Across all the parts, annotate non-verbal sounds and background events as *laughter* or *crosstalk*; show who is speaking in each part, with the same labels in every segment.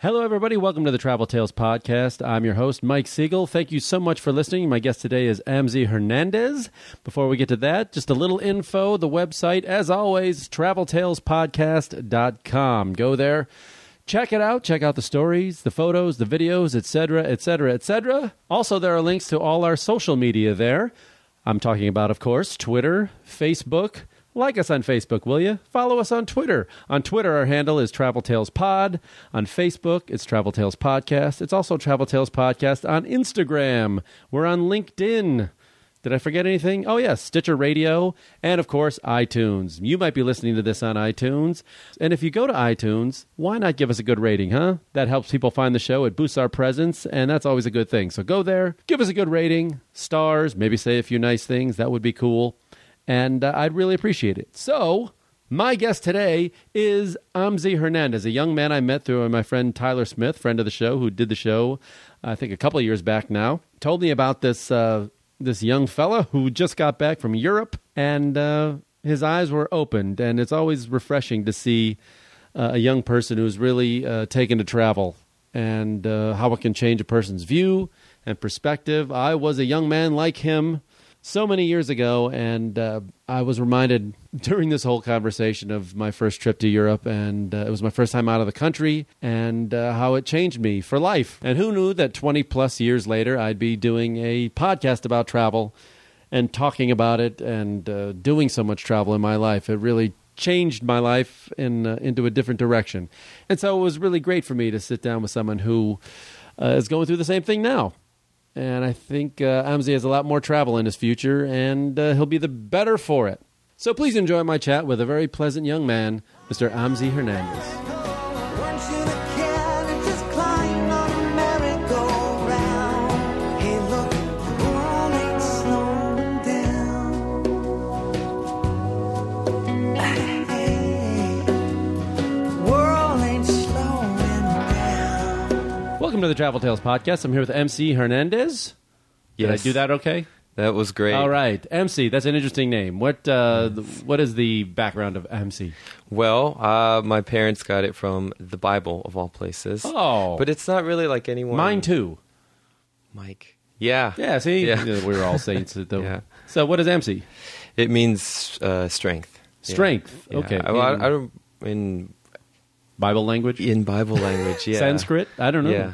Speaker 1: Hello, everybody. Welcome to the Travel Tales Podcast. I'm your host, Mike Siegel. Thank you so much for listening. My guest today is Amzi Hernandez. Before we get to that, just a little info. The website, as always, traveltalespodcast.com. Go there. Check it out. Check out the stories, the photos, the videos, etc., etc., etc. Also, there are links to all our social media there. I'm talking about, of course, Twitter, Facebook, like us on Facebook, will you? Follow us on Twitter. On Twitter, our handle is Travel Tales Pod. On Facebook, it's Travel Tales Podcast. It's also Travel Tales Podcast on Instagram. We're on LinkedIn. Did I forget anything? Oh, yes, Stitcher Radio, and of course, iTunes. You might be listening to this on iTunes. And if you go to iTunes, why not give us a good rating, huh? That helps people find the show, it boosts our presence, and that's always a good thing. So go there, give us a good rating, stars, maybe say a few nice things. That would be cool and uh, I'd really appreciate it. So, my guest today is Amzi Hernandez, a young man I met through my friend Tyler Smith, friend of the show, who did the show, I think, a couple of years back now. Told me about this uh, this young fella who just got back from Europe, and uh, his eyes were opened. And it's always refreshing to see uh, a young person who's really uh, taken to travel and uh, how it can change a person's view and perspective. I was a young man like him so many years ago, and uh, I was reminded *laughs* during this whole conversation of my first trip to Europe, and uh, it was my first time out of the country, and uh, how it changed me for life. And who knew that 20 plus years later, I'd be doing a podcast about travel and talking about it and uh, doing so much travel in my life. It really changed my life in uh, into a different direction, and so it was really great for me to sit down with someone who uh, is going through the same thing now and I think uh, Amzi has a lot more travel in his future, and uh, he'll be the better for it. So please enjoy my chat with a very pleasant young man, Mr. Amzi Hernandez. Welcome to the Travel Tales Podcast. I'm here with Amzi Hernandez. Did I do that okay?
Speaker 2: That was great.
Speaker 1: All right, Amzi. That's an interesting name. What uh, th- What is the background of Amzi?
Speaker 2: Well, uh, my parents got it from the Bible of all places.
Speaker 1: Oh.
Speaker 2: but it's not really like anyone.
Speaker 1: Mine too.
Speaker 2: Mike. Yeah.
Speaker 1: Yeah. See,
Speaker 2: Yeah.
Speaker 1: we were all saints. *laughs* Though.
Speaker 2: Yeah.
Speaker 1: So, what is Amzi?
Speaker 2: It means uh, strength. Yeah.
Speaker 1: Strength.
Speaker 2: Yeah.
Speaker 1: Okay.
Speaker 2: I, I,
Speaker 1: In
Speaker 2: I don't in
Speaker 1: Bible language.
Speaker 2: in Bible language. Yeah.
Speaker 1: Sanskrit. I don't know.
Speaker 2: Yeah.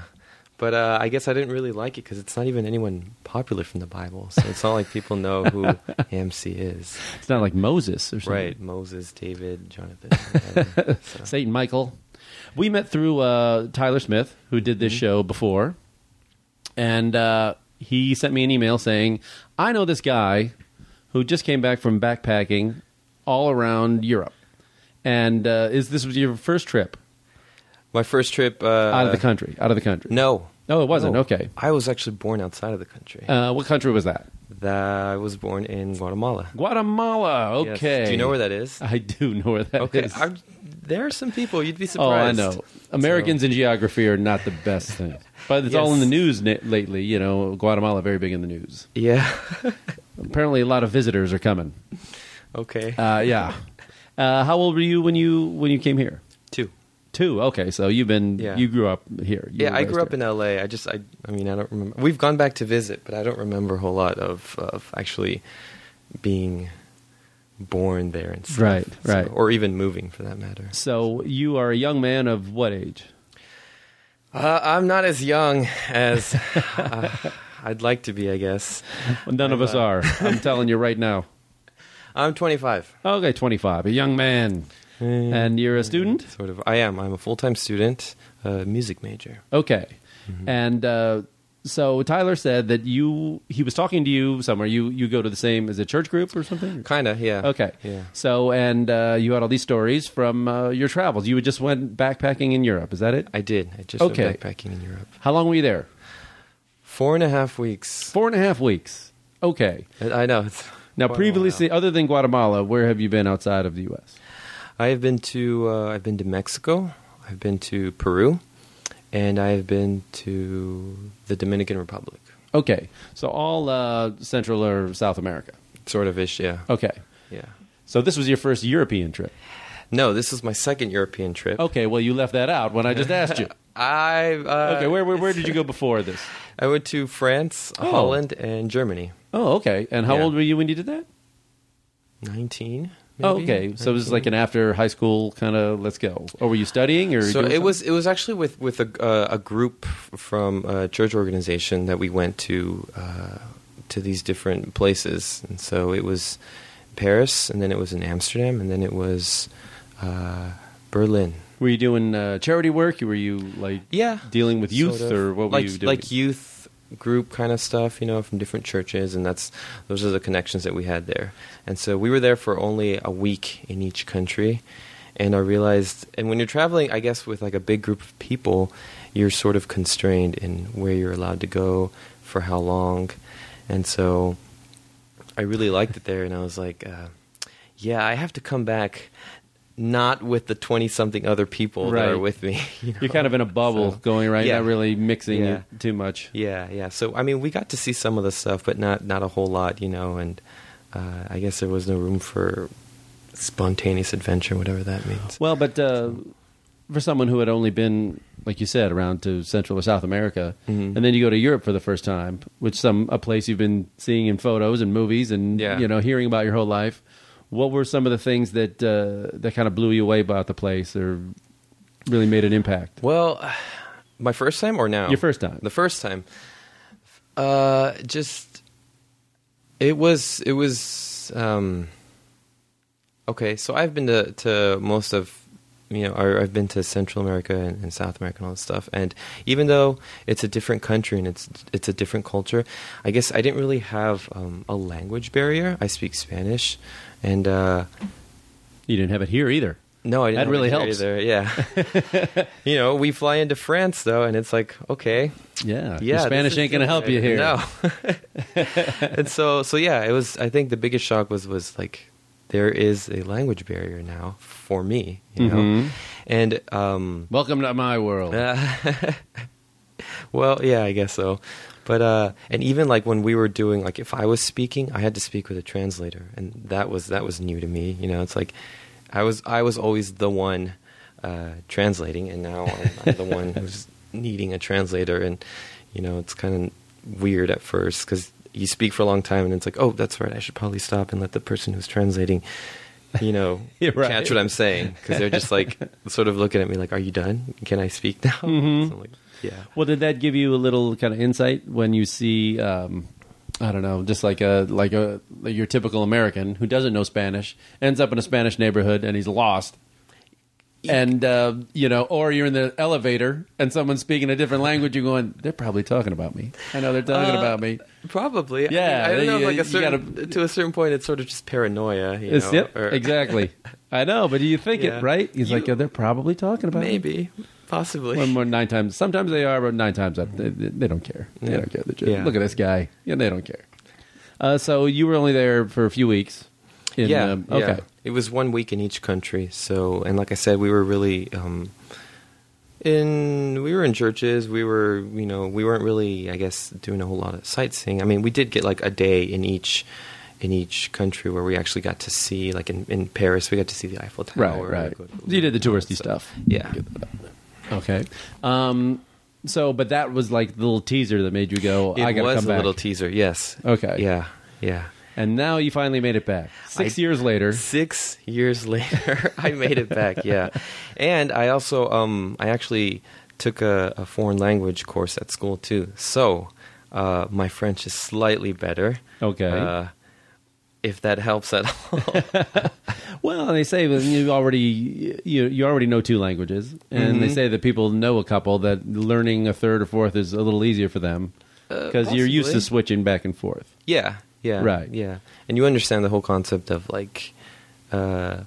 Speaker 2: But uh, I guess I didn't really like it because it's not even anyone popular from the Bible. So it's not like people know who *laughs* Amzi is.
Speaker 1: It's not like Moses or something.
Speaker 2: Right. Moses, David, Jonathan. whatever. *laughs* So-
Speaker 1: Saint Michael. We met through uh, Tyler Smith, who did this show before, and uh, he sent me an email saying, "I know this guy who just came back from backpacking all around Europe, and uh, is this was your first trip
Speaker 2: My first trip uh,
Speaker 1: out of the country? Out of the country?
Speaker 2: No.
Speaker 1: Oh, it wasn't?
Speaker 2: No.
Speaker 1: Okay.
Speaker 2: I was actually born outside of the country.
Speaker 1: Uh, what country was that?
Speaker 2: that I was born in Guatemala.
Speaker 1: Guatemala.
Speaker 2: Yes.
Speaker 1: Okay.
Speaker 2: Do you know where that is?
Speaker 1: I do know where that is.
Speaker 2: Okay. There are some people you'd be surprised.
Speaker 1: Oh, I know. Americans in geography are not the best thing, but it's all in the news na- lately. You know, Guatemala very big in the news.
Speaker 2: Yeah. *laughs*
Speaker 1: Apparently, a lot of visitors are coming.
Speaker 2: okay.
Speaker 1: Uh, yeah. *laughs* Uh, how old were you when you when you came here?
Speaker 2: Two.
Speaker 1: Okay, so you've been
Speaker 2: Yeah.
Speaker 1: you grew up here. You
Speaker 2: Yeah,
Speaker 1: were
Speaker 2: I
Speaker 1: raised
Speaker 2: grew up
Speaker 1: here.
Speaker 2: in L.A. I just, I, I mean, I don't remember. We've gone back to visit, but I don't remember a whole lot of, of actually being born there and stuff.
Speaker 1: Right,
Speaker 2: So-
Speaker 1: right.
Speaker 2: or even moving for that matter.
Speaker 1: So you are a young man of what age?
Speaker 2: Uh, I'm not as young as *laughs* uh, I'd like to be, I guess.
Speaker 1: Well, none of us
Speaker 2: uh,
Speaker 1: are. I'm telling you right now.
Speaker 2: I'm 25.
Speaker 1: Okay, 25, a young man, and you're a student.
Speaker 2: Sort of. I am. I'm a full time student, uh, music major.
Speaker 1: Okay,
Speaker 2: Mm-hmm.
Speaker 1: and uh, so Tyler said that you he was talking to you somewhere. You you go to the same is it church group or something?
Speaker 2: Kind of, yeah.
Speaker 1: Okay.
Speaker 2: Yeah.
Speaker 1: So and uh, you had all these stories from uh, your travels. You just went backpacking in Europe. Is that it?
Speaker 2: I did. I just
Speaker 1: Okay.
Speaker 2: went backpacking in Europe.
Speaker 1: How long were you there?
Speaker 2: Four and a half weeks.
Speaker 1: Four and a half weeks. Okay.
Speaker 2: I I know. It's
Speaker 1: Now, previously, other than Guatemala, where have you been outside of the U.S.?
Speaker 2: I have been to. Uh, I've been to Mexico. I've been to Peru, and I have been to the Dominican Republic.
Speaker 1: Okay, so all uh, Central or South America.
Speaker 2: Sort of ish, yeah.
Speaker 1: Okay,
Speaker 2: Yeah.
Speaker 1: so this was your first European trip.
Speaker 2: No, this is my second European trip.
Speaker 1: Okay, well, you left that out when I just asked you. *laughs*
Speaker 2: I uh,
Speaker 1: Okay, where, where where did you go before this?
Speaker 2: I went to France,
Speaker 1: Oh.
Speaker 2: Holland, and Germany.
Speaker 1: Oh, okay. And how
Speaker 2: Yeah.
Speaker 1: old were you when you did that?
Speaker 2: Nineteen.
Speaker 1: Oh, okay. So it was like an after high school kind of let's go. Or were you studying or
Speaker 2: So
Speaker 1: doing
Speaker 2: it was it was actually with with a uh, a group from a church organization that we went to uh, to these different places, and so it was Paris, and then it was in Amsterdam, and then it was uh, Berlin.
Speaker 1: Were you doing uh, charity work? Were you like
Speaker 2: Yeah,
Speaker 1: dealing with youth
Speaker 2: sort of.
Speaker 1: or what were
Speaker 2: like
Speaker 1: you doing?
Speaker 2: like youth group kind of stuff, you know, from different churches, and that's those are the connections that we had there. And so we were there for only a week in each country, and I realized, and when you're traveling, I guess with like a big group of people, you're sort of constrained in where you're allowed to go for how long, and so I really liked it there, and I was like, uh, yeah, I have to come back. Not with the twenty something other people that are with me. *laughs* You
Speaker 1: You're kind of in a bubble
Speaker 2: So-
Speaker 1: going right,
Speaker 2: Yeah.
Speaker 1: not really mixing
Speaker 2: Yeah.
Speaker 1: too much.
Speaker 2: Yeah, yeah. So I mean, we got to see some of the stuff, but not not a whole lot, you know. And uh, I guess there was no room for spontaneous adventure, whatever that means.
Speaker 1: Well, but uh, for someone who had only been, like you said, around to Central or South America,
Speaker 2: Mhm.
Speaker 1: and then you go to Europe for the first time, which some a place you've been seeing in photos and movies and
Speaker 2: Yeah.
Speaker 1: you know hearing about your whole life. What were some of the things that uh, that kind of blew you away about the place, or really made an impact?
Speaker 2: Well, my first time or now?
Speaker 1: Your first time.
Speaker 2: The first time. Uh, just it was it was um. Okay, so I've been to to most of you know I've been to Central America and, and South America and all this stuff, and even though it's a different country and it's it's a different culture, I guess I didn't really have um, a language barrier. I speak Spanish, and uh,
Speaker 1: You didn't have it here either.
Speaker 2: no, I didn't
Speaker 1: That really
Speaker 2: it
Speaker 1: helps.
Speaker 2: Either. Yeah, *laughs* you know, we fly into France though, and it's like okay,
Speaker 1: Yeah,
Speaker 2: yeah,
Speaker 1: Your Spanish ain't going to help you here.
Speaker 2: No. *laughs* *laughs* and so, so yeah, it was. I think the biggest shock was was like there is a language barrier now for me, you know,
Speaker 1: Mhm.
Speaker 2: and um,
Speaker 1: Welcome to my world.
Speaker 2: uh, *laughs* well, yeah, I guess so. But uh, and even like when we were doing like if I was speaking, I had to speak with a translator, and that was that was new to me. You know, it's like I was I was always the one uh, translating, and now I'm, I'm the one who's *laughs* needing a translator, and you know, it's kind of weird at first because you speak for a long time, and it's like, oh, that's right, I should probably stop and let the person who's translating. You know, *laughs*
Speaker 1: right.
Speaker 2: catch what I'm saying because they're just like sort of looking at me like, "Are you done? Can I speak now?"
Speaker 1: Mhm.
Speaker 2: So like, yeah.
Speaker 1: Well, did that give you a little kind of insight when you see, um, I don't know, just like a like a like your typical American who doesn't know Spanish ends up in a Spanish neighborhood and he's lost, and uh, you know, or you're in the elevator and someone's speaking a different language, you're going, they're probably talking about me. I know they're talking
Speaker 2: Uh,
Speaker 1: about me.
Speaker 2: Probably.
Speaker 1: Yeah,
Speaker 2: I, mean, I don't know.
Speaker 1: you-
Speaker 2: like a certain,
Speaker 1: gotta-
Speaker 2: to a certain point, it's sort of just paranoia. You know,
Speaker 1: yep,
Speaker 2: or-
Speaker 1: exactly. *laughs* I know, but you think
Speaker 2: Yeah.
Speaker 1: it right? He's like, yeah, they're probably talking about me.
Speaker 2: Maybe, possibly.
Speaker 1: One more nine times. Sometimes they are, but nine times up, they, they don't care. They
Speaker 2: Yeah.
Speaker 1: don't care. Just,
Speaker 2: Yeah.
Speaker 1: Look at this guy. Yeah, they don't care. Uh, so you were only there for a few weeks. In,
Speaker 2: yeah,
Speaker 1: um,
Speaker 2: yeah.
Speaker 1: okay.
Speaker 2: It was one week in each country. So, and like I said, we were really um, in. We were in churches. We were, you know, we weren't really, I guess, doing a whole lot of sightseeing. I mean, we did get like a day in each. In each country, where we actually got to see, like in, in Paris, we got to see the Eiffel Tower.
Speaker 1: Right, right. You did the touristy
Speaker 2: so-
Speaker 1: stuff.
Speaker 2: Yeah,
Speaker 1: Okay. Um, so, but that was like the little teaser that made you go,
Speaker 2: it
Speaker 1: I got to
Speaker 2: was
Speaker 1: come
Speaker 2: a little teaser. Yes.
Speaker 1: Okay.
Speaker 2: Yeah, yeah.
Speaker 1: And now you finally made it back. Six
Speaker 2: I-
Speaker 1: years later.
Speaker 2: Six years later, *laughs* I made it back. Yeah, and I also um I actually took a, a foreign language course at school too. So uh, my French is slightly better.
Speaker 1: Okay.
Speaker 2: Uh, if that helps at all. *laughs*
Speaker 1: Well, they say you already you you already know two languages, and they
Speaker 2: Mhm.
Speaker 1: say that people know a couple that learning a third or fourth is a little easier for them
Speaker 2: Uh,
Speaker 1: because you're used to switching back and forth.
Speaker 2: yeah, yeah,
Speaker 1: Right.
Speaker 2: Yeah, and you understand the whole concept of like. Uh,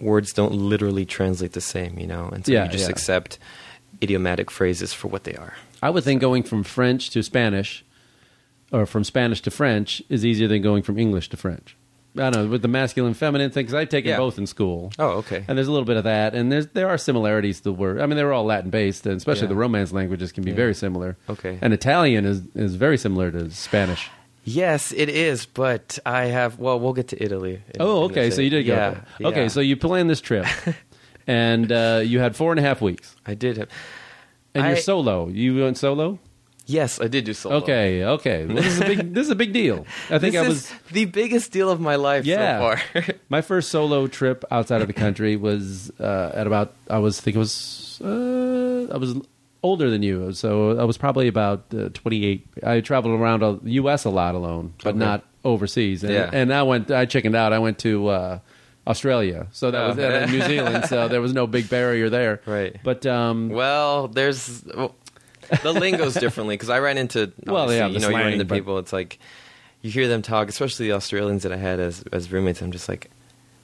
Speaker 2: words don't literally translate the same, you know, and so
Speaker 1: Yeah,
Speaker 2: you just
Speaker 1: yeah.
Speaker 2: accept idiomatic phrases for what they are.
Speaker 1: I would think going from French to Spanish, or from Spanish to French, is easier than going from English to French. I don't know with the masculine feminine thing because I've taken
Speaker 2: Yeah.
Speaker 1: both in school.
Speaker 2: Oh, okay.
Speaker 1: And there's a little bit of that, and there's there are similarities to the word. I mean, they're all Latin based, and especially
Speaker 2: Yeah.
Speaker 1: the Romance languages can be
Speaker 2: Yeah.
Speaker 1: very similar.
Speaker 2: Okay.
Speaker 1: And Italian is is very similar to Spanish.
Speaker 2: Yes, it is, but I have. Well, we'll get to Italy. in-
Speaker 1: Oh, okay. So you did go.
Speaker 2: Yeah,
Speaker 1: there. Okay, so you planned this trip, *laughs* and uh, you had four and a half weeks.
Speaker 2: I did have.
Speaker 1: And you're solo. You went solo?
Speaker 2: Yes, I did do solo.
Speaker 1: Okay, okay. Well, this is a big. *laughs* this is a big deal. I think
Speaker 2: this
Speaker 1: I
Speaker 2: is
Speaker 1: was
Speaker 2: the biggest deal of my life
Speaker 1: Yeah.
Speaker 2: so far. *laughs*
Speaker 1: my first solo trip outside of the country was uh, at about. I was I think it was. Uh, I was older than you, so I was probably about uh, 28. I traveled around the U.S. a lot alone, but
Speaker 2: Okay.
Speaker 1: not overseas. And,
Speaker 2: Yeah.
Speaker 1: and I went. I chickened out. I went to. Uh, Australia, so that was
Speaker 2: Oh.
Speaker 1: uh, New Zealand, so there was no big barrier there.
Speaker 2: Right.
Speaker 1: but um,
Speaker 2: well, there's well, the lingo's differently because I ran into *laughs*
Speaker 1: Well, yeah,
Speaker 2: you know you run into people. It's like you hear them talk, especially the Australians that I had as as roommates. I'm just like,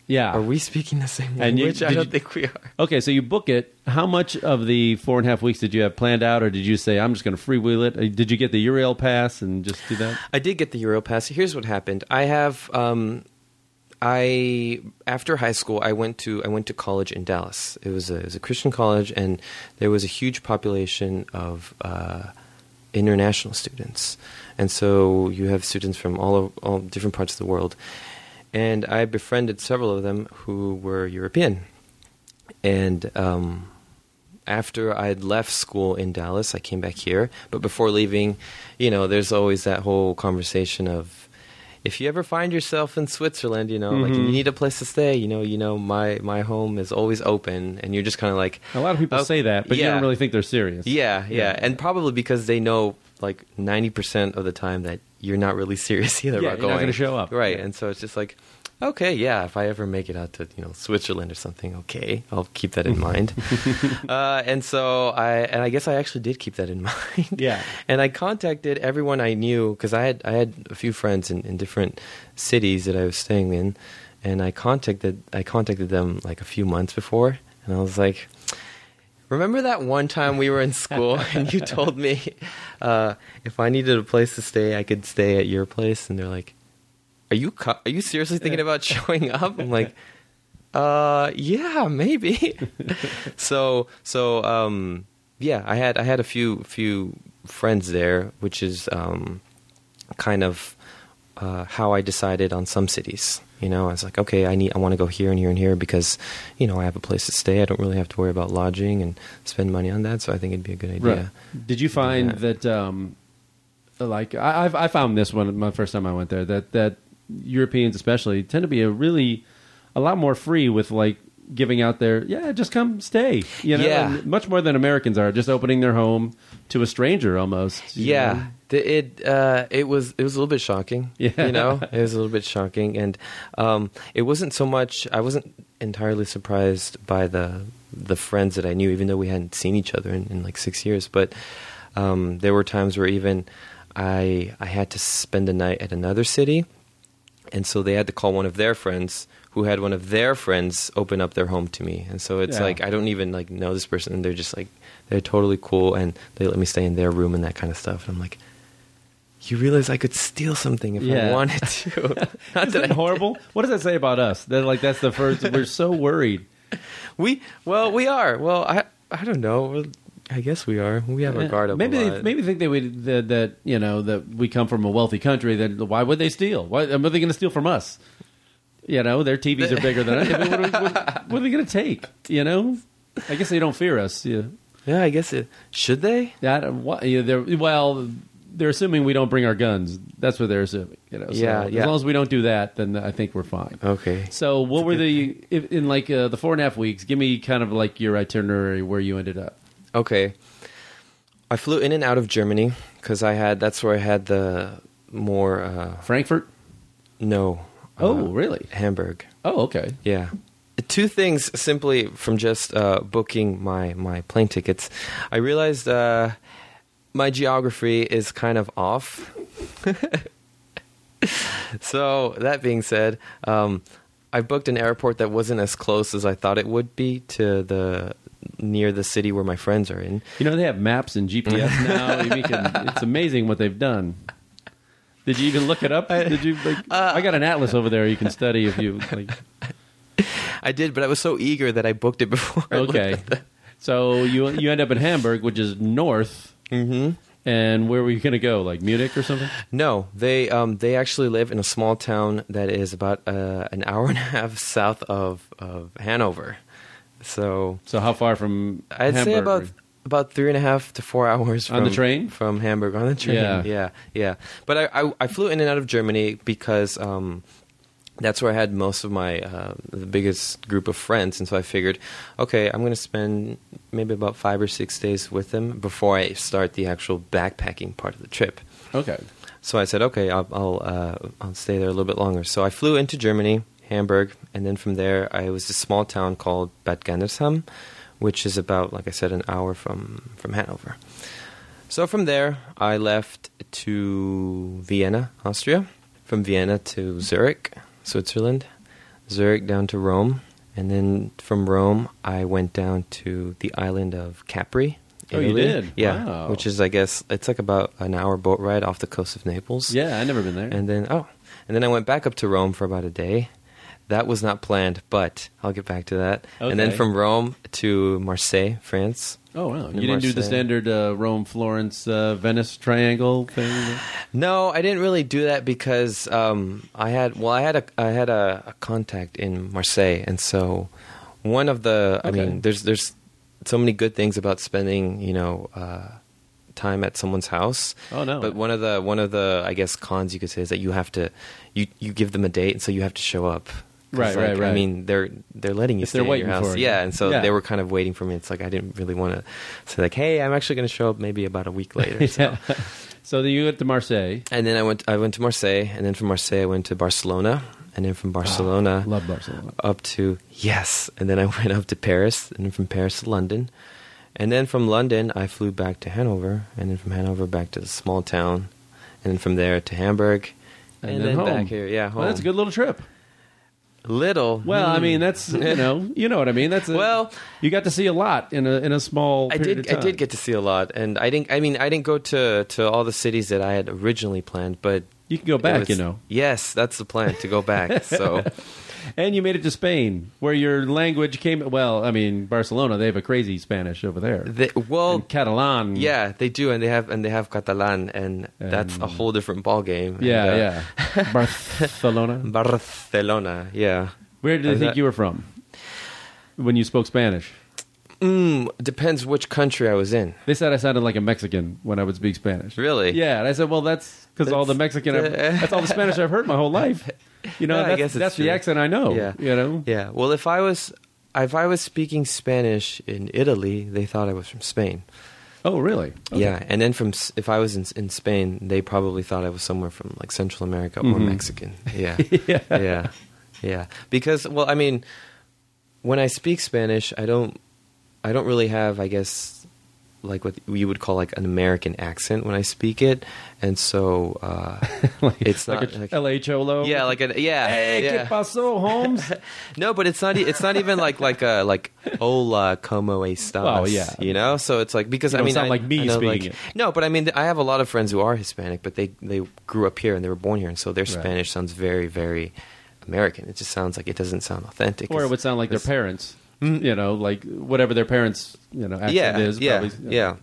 Speaker 1: yeah,
Speaker 2: are we speaking the same
Speaker 1: And you-
Speaker 2: language? I
Speaker 1: did
Speaker 2: don't
Speaker 1: you-
Speaker 2: think we are.
Speaker 1: Okay, so you book it. How much of the four and a half weeks did you have planned out, or did you say I'm just going to freewheel it? Uh, Did you get the Eurail pass and just do that?
Speaker 2: I did get the Euro pass. Here's what happened. I have um, I after high school I went to I went to college in Dallas. It was a, it was a Christian college, and there was a huge population of uh, international students, and so you have students from all all different parts of the world. And I befriended several of them who were European, and um, after I had left school in Dallas, I came back here. But before leaving, you know, there's always that whole conversation of if you ever find yourself in Switzerland, you know, like
Speaker 1: Mhm.
Speaker 2: you need a place to stay, you know, you know, my my home is always open, and you're just kind of like,
Speaker 1: A lot of people
Speaker 2: Okay,
Speaker 1: say that, but you don't really think they're serious.
Speaker 2: yeah, yeah, and probably because they know like ninety percent of the time that you're not really serious *laughs* either
Speaker 1: Yeah,
Speaker 2: about
Speaker 1: you're not
Speaker 2: going.
Speaker 1: gonna show up.
Speaker 2: right?
Speaker 1: Yeah.
Speaker 2: And so it's just like, okay, yeah, if I ever make it out to you know Switzerland or something, okay, I'll keep that in *laughs* mind. uh, and so I and I guess I actually did keep that in *laughs* mind.
Speaker 1: Yeah.
Speaker 2: and I contacted everyone I knew because I had I had a few friends in, in different cities that I was staying in, and I contacted I contacted them like a few months before, and I was like. Remember that one time we were in school *laughs* and you told me uh, if I needed a place to stay, I could stay at your place? And they're like, "Are you cu- are you seriously thinking about *laughs* showing up?" I'm like, "Uh, yeah, maybe." *laughs* so so um, yeah, I had I had a few few friends there, which is um, kind of uh, how I decided on some cities. You know, I was like, okay, I need, I want to go here and here and here because, you know, I have a place to stay. I don't really have to worry about lodging and spend money on that. So I think it'd be a good idea.
Speaker 1: Right. Did you find
Speaker 2: that.
Speaker 1: that, um, like I, I've, I found this one my first time I went there that that Europeans especially tend to be a really a lot more free with like giving out their yeah just come stay you know
Speaker 2: Yeah.
Speaker 1: much more than Americans are just opening their home to a stranger almost
Speaker 2: Yeah,
Speaker 1: know?
Speaker 2: The, it uh, it was it was a little bit shocking. *laughs*
Speaker 1: Yeah.
Speaker 2: you know, it was a little bit shocking, and um, it wasn't so much. I wasn't entirely surprised by the the friends that I knew, even though we hadn't seen each other in, in like six years. But um, there were times where even I I had to spend the night at another city, and so they had to call one of their friends who had one of their friends open up their home to me and so it's
Speaker 1: Yeah.
Speaker 2: like i don't even like know this person and they're just like they're totally cool and they let me stay in their room and that kind of stuff and i'm like you realize i could steal something if
Speaker 1: Yeah.
Speaker 2: i wanted to *laughs* not *laughs*
Speaker 1: Isn't
Speaker 2: that
Speaker 1: horrible? What does that say about us? That like that's the first. we're so worried.
Speaker 2: we well we are well i i don't know i guess we are we have our
Speaker 1: Yeah.
Speaker 2: guard up
Speaker 1: maybe they maybe think they would that, that you know that we come from a wealthy country. That why would they steal? Why are they going to steal from us? You know, their TVs are bigger than us. I mean, what, are, we- what, what are they going to take? You know, I guess they don't fear us. Yeah,
Speaker 2: yeah i guess it should they
Speaker 1: that what, yeah, they're well. They're assuming we don't bring our guns. That's what they're assuming. You know, so
Speaker 2: Yeah,
Speaker 1: As long as we don't do that, then I think we're fine.
Speaker 2: okay
Speaker 1: So, what were the if, in like uh, the four and a half weeks? Give me kind of like your itinerary where you ended up.
Speaker 2: Okay. I flew in and out of Germany because I had that's where I had the more uh,
Speaker 1: Frankfurt.
Speaker 2: no.
Speaker 1: Oh,
Speaker 2: uh,
Speaker 1: really?
Speaker 2: Hamburg.
Speaker 1: Oh, okay.
Speaker 2: Yeah. Two things simply from just uh, booking my my plane tickets. I realized uh, my geography is kind of off. *laughs* so that being said, um, I booked an airport that wasn't as close as I thought it would be to the near the city where my friends are in.
Speaker 1: You know they have maps and GPS *laughs* now. can, it's amazing what they've done. Did you even look it up? Did you? Like,
Speaker 2: Uh,
Speaker 1: I got an atlas over there. You can study if you. Like, *laughs*
Speaker 2: I did, but I was so eager that I booked it before.
Speaker 1: Okay. So you you end up in Hamburg, which is north.
Speaker 2: Mhm.
Speaker 1: And where were you going to go? Like Munich or something?
Speaker 2: No, they um, they actually live in a small town that is about uh, an hour and a half south of, of Hanover. So
Speaker 1: So how far from
Speaker 2: I'd
Speaker 1: Hamburg?
Speaker 2: say about about three and a half to four hours from,
Speaker 1: On the train?
Speaker 2: from Hamburg on the train.
Speaker 1: Yeah.
Speaker 2: yeah, yeah. But I, I, I flew in and out of Germany because um, that's where I had most of my uh, the biggest group of friends, and so I figured, okay, I'm going to spend maybe about five or six days with them before I start the actual backpacking part of the trip.
Speaker 1: Okay.
Speaker 2: So I said, okay, I'll I'll, uh, I'll stay there a little bit longer. So I flew into Germany, Hamburg, and then from there I was a small town called Bad Gandersheim, which is about, like I said, an hour from from Hanover. So from there I left to Vienna, Austria. From Vienna to Zurich, Switzerland. Zurich down to Rome, and then from Rome I went down to the island of Capri.
Speaker 1: Oh, you did?
Speaker 2: Yeah,
Speaker 1: Wow.
Speaker 2: which is I guess it's like about an hour boat ride off the coast of Naples.
Speaker 1: Yeah, I never been there.
Speaker 2: And then oh, and then I went back up to Rome for about a day. That was not planned, but I'll get back to that. And then from Rome to Marseille, France.
Speaker 1: oh wow,
Speaker 2: in
Speaker 1: you didn't do the standard uh, Rome, Florence, uh, Venice triangle thing.
Speaker 2: No, I didn't really do that because um, I had well, I had a I had a, a contact in Marseille, and so one of the I mean, there's there's so many good things about spending you know uh, time at someone's house.
Speaker 1: Oh, no.
Speaker 2: But one of the one of the I guess cons you could say is that you have to you you give them a date, and so you have to show up.
Speaker 1: Right, right,
Speaker 2: like,
Speaker 1: right.
Speaker 2: I mean, they're they're letting you
Speaker 1: If
Speaker 2: stay at your house, yeah, and so
Speaker 1: Yeah.
Speaker 2: they were kind of waiting for me. It's like I didn't really want to say like, hey, I'm actually going to show up maybe about a week later. *laughs* So.
Speaker 1: yeah. So then you went to Marseille.
Speaker 2: And then I went. I went to Marseille, and then from Marseille I went to Barcelona, and then from Barcelona ah,
Speaker 1: Love Barcelona.
Speaker 2: up to yes, and then I *laughs* went up to Paris, and then from Paris to London, and then from London I flew back to Hanover, and then from Hanover back to the small town, and then from there to Hamburg,
Speaker 1: And
Speaker 2: and,
Speaker 1: then
Speaker 2: then, back here. Yeah, home.
Speaker 1: Well, that's a good little trip.
Speaker 2: Little.
Speaker 1: Well, I
Speaker 2: Hmm.
Speaker 1: mean, that's you know, you know what I mean. That's a,
Speaker 2: Well-
Speaker 1: you got to see a lot in a in a small.
Speaker 2: I did.
Speaker 1: Of
Speaker 2: I did get to see a lot, and I didn't. I mean, I didn't go to to all the cities that I had originally planned, but
Speaker 1: You can go back,
Speaker 2: was-
Speaker 1: you know,
Speaker 2: Yes, that's the plan to go back. So. *laughs*
Speaker 1: and you made it to Spain, where your language came. Well, I mean, Barcelona, they have a crazy Spanish over there.
Speaker 2: They, well,
Speaker 1: And Catalan.
Speaker 2: Yeah, they do, and they have and they have Catalan, and that's a whole different ball game.
Speaker 1: yeah,
Speaker 2: And, uh,
Speaker 1: yeah. *laughs* Barcelona.
Speaker 2: Barcelona, yeah.
Speaker 1: Where did they
Speaker 2: Is
Speaker 1: think
Speaker 2: that-
Speaker 1: you were from when you spoke Spanish?
Speaker 2: Mm, depends which country I was in.
Speaker 1: They said I sounded like a Mexican when I would speak Spanish.
Speaker 2: Really?
Speaker 1: Yeah, and I said, well, that's because all the Mexican, I've, that's all the Spanish I've heard my whole life. You know, *laughs*
Speaker 2: Yeah,
Speaker 1: that's, that's the accent I know.
Speaker 2: Yeah.
Speaker 1: you know.
Speaker 2: Yeah. Well, if I was if I was speaking Spanish in Italy, they thought I was from Spain.
Speaker 1: Oh, really? Okay.
Speaker 2: Yeah, and then from if I was in in Spain, they probably thought I was somewhere from like Central America or
Speaker 1: Mhm.
Speaker 2: Mexican. Yeah. *laughs*
Speaker 1: yeah.
Speaker 2: yeah, yeah. Because well, I mean, when I speak Spanish, I don't, I don't really have, I guess, like what you would call like an American accent when I speak it, and so uh,
Speaker 1: like, *laughs*
Speaker 2: It's
Speaker 1: like
Speaker 2: not
Speaker 1: a
Speaker 2: like-
Speaker 1: LA Cholo.
Speaker 2: yeah, like a yeah,
Speaker 1: Hey,
Speaker 2: yeah.
Speaker 1: ¿qué pasó, Holmes? *laughs*
Speaker 2: No, but it's not. It's not even like like a like hola como estás.
Speaker 1: Oh, yeah.
Speaker 2: you know. So it's like because
Speaker 1: You
Speaker 2: I mean,
Speaker 1: sound
Speaker 2: I,
Speaker 1: like me
Speaker 2: I know,
Speaker 1: speaking
Speaker 2: like-
Speaker 1: it.
Speaker 2: No, but I mean, I have a lot of friends who are Hispanic, but they they grew up here and they were born here, and so their
Speaker 1: Right.
Speaker 2: Spanish sounds very very American. It just sounds like it doesn't sound authentic.
Speaker 1: or it would sound like their parents. You know, like whatever their parents, you know, accent
Speaker 2: yeah,
Speaker 1: is.
Speaker 2: yeah,
Speaker 1: probably,
Speaker 2: yeah.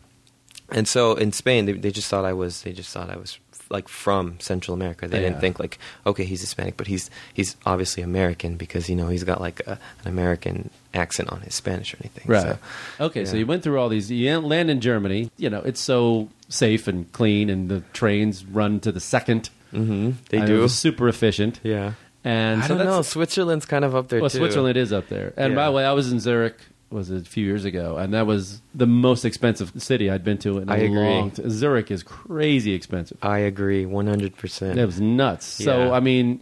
Speaker 2: And so in Spain, they, they just thought I was. They just thought I was like from Central America. They
Speaker 1: Yeah.
Speaker 2: didn't think like, okay, he's Hispanic, but he's he's obviously American because you know he's got like a, an American accent on his Spanish or anything.
Speaker 1: Right.
Speaker 2: So,
Speaker 1: okay, so you went through all these. You land in Germany. You know, it's so safe and clean, and the trains run to the second.
Speaker 2: hmm they
Speaker 1: and
Speaker 2: do.
Speaker 1: Was super efficient.
Speaker 2: yeah.
Speaker 1: And
Speaker 2: I
Speaker 1: so
Speaker 2: don't know. Switzerland's kind of up there
Speaker 1: Well,
Speaker 2: too.
Speaker 1: Switzerland is up there. And by the way, I was in Zurich was a few years ago, and that was the most expensive city I'd been to in a
Speaker 2: I agree.
Speaker 1: long time. Zurich is crazy expensive.
Speaker 2: I agree, one hundred percent.
Speaker 1: It was nuts. So I mean,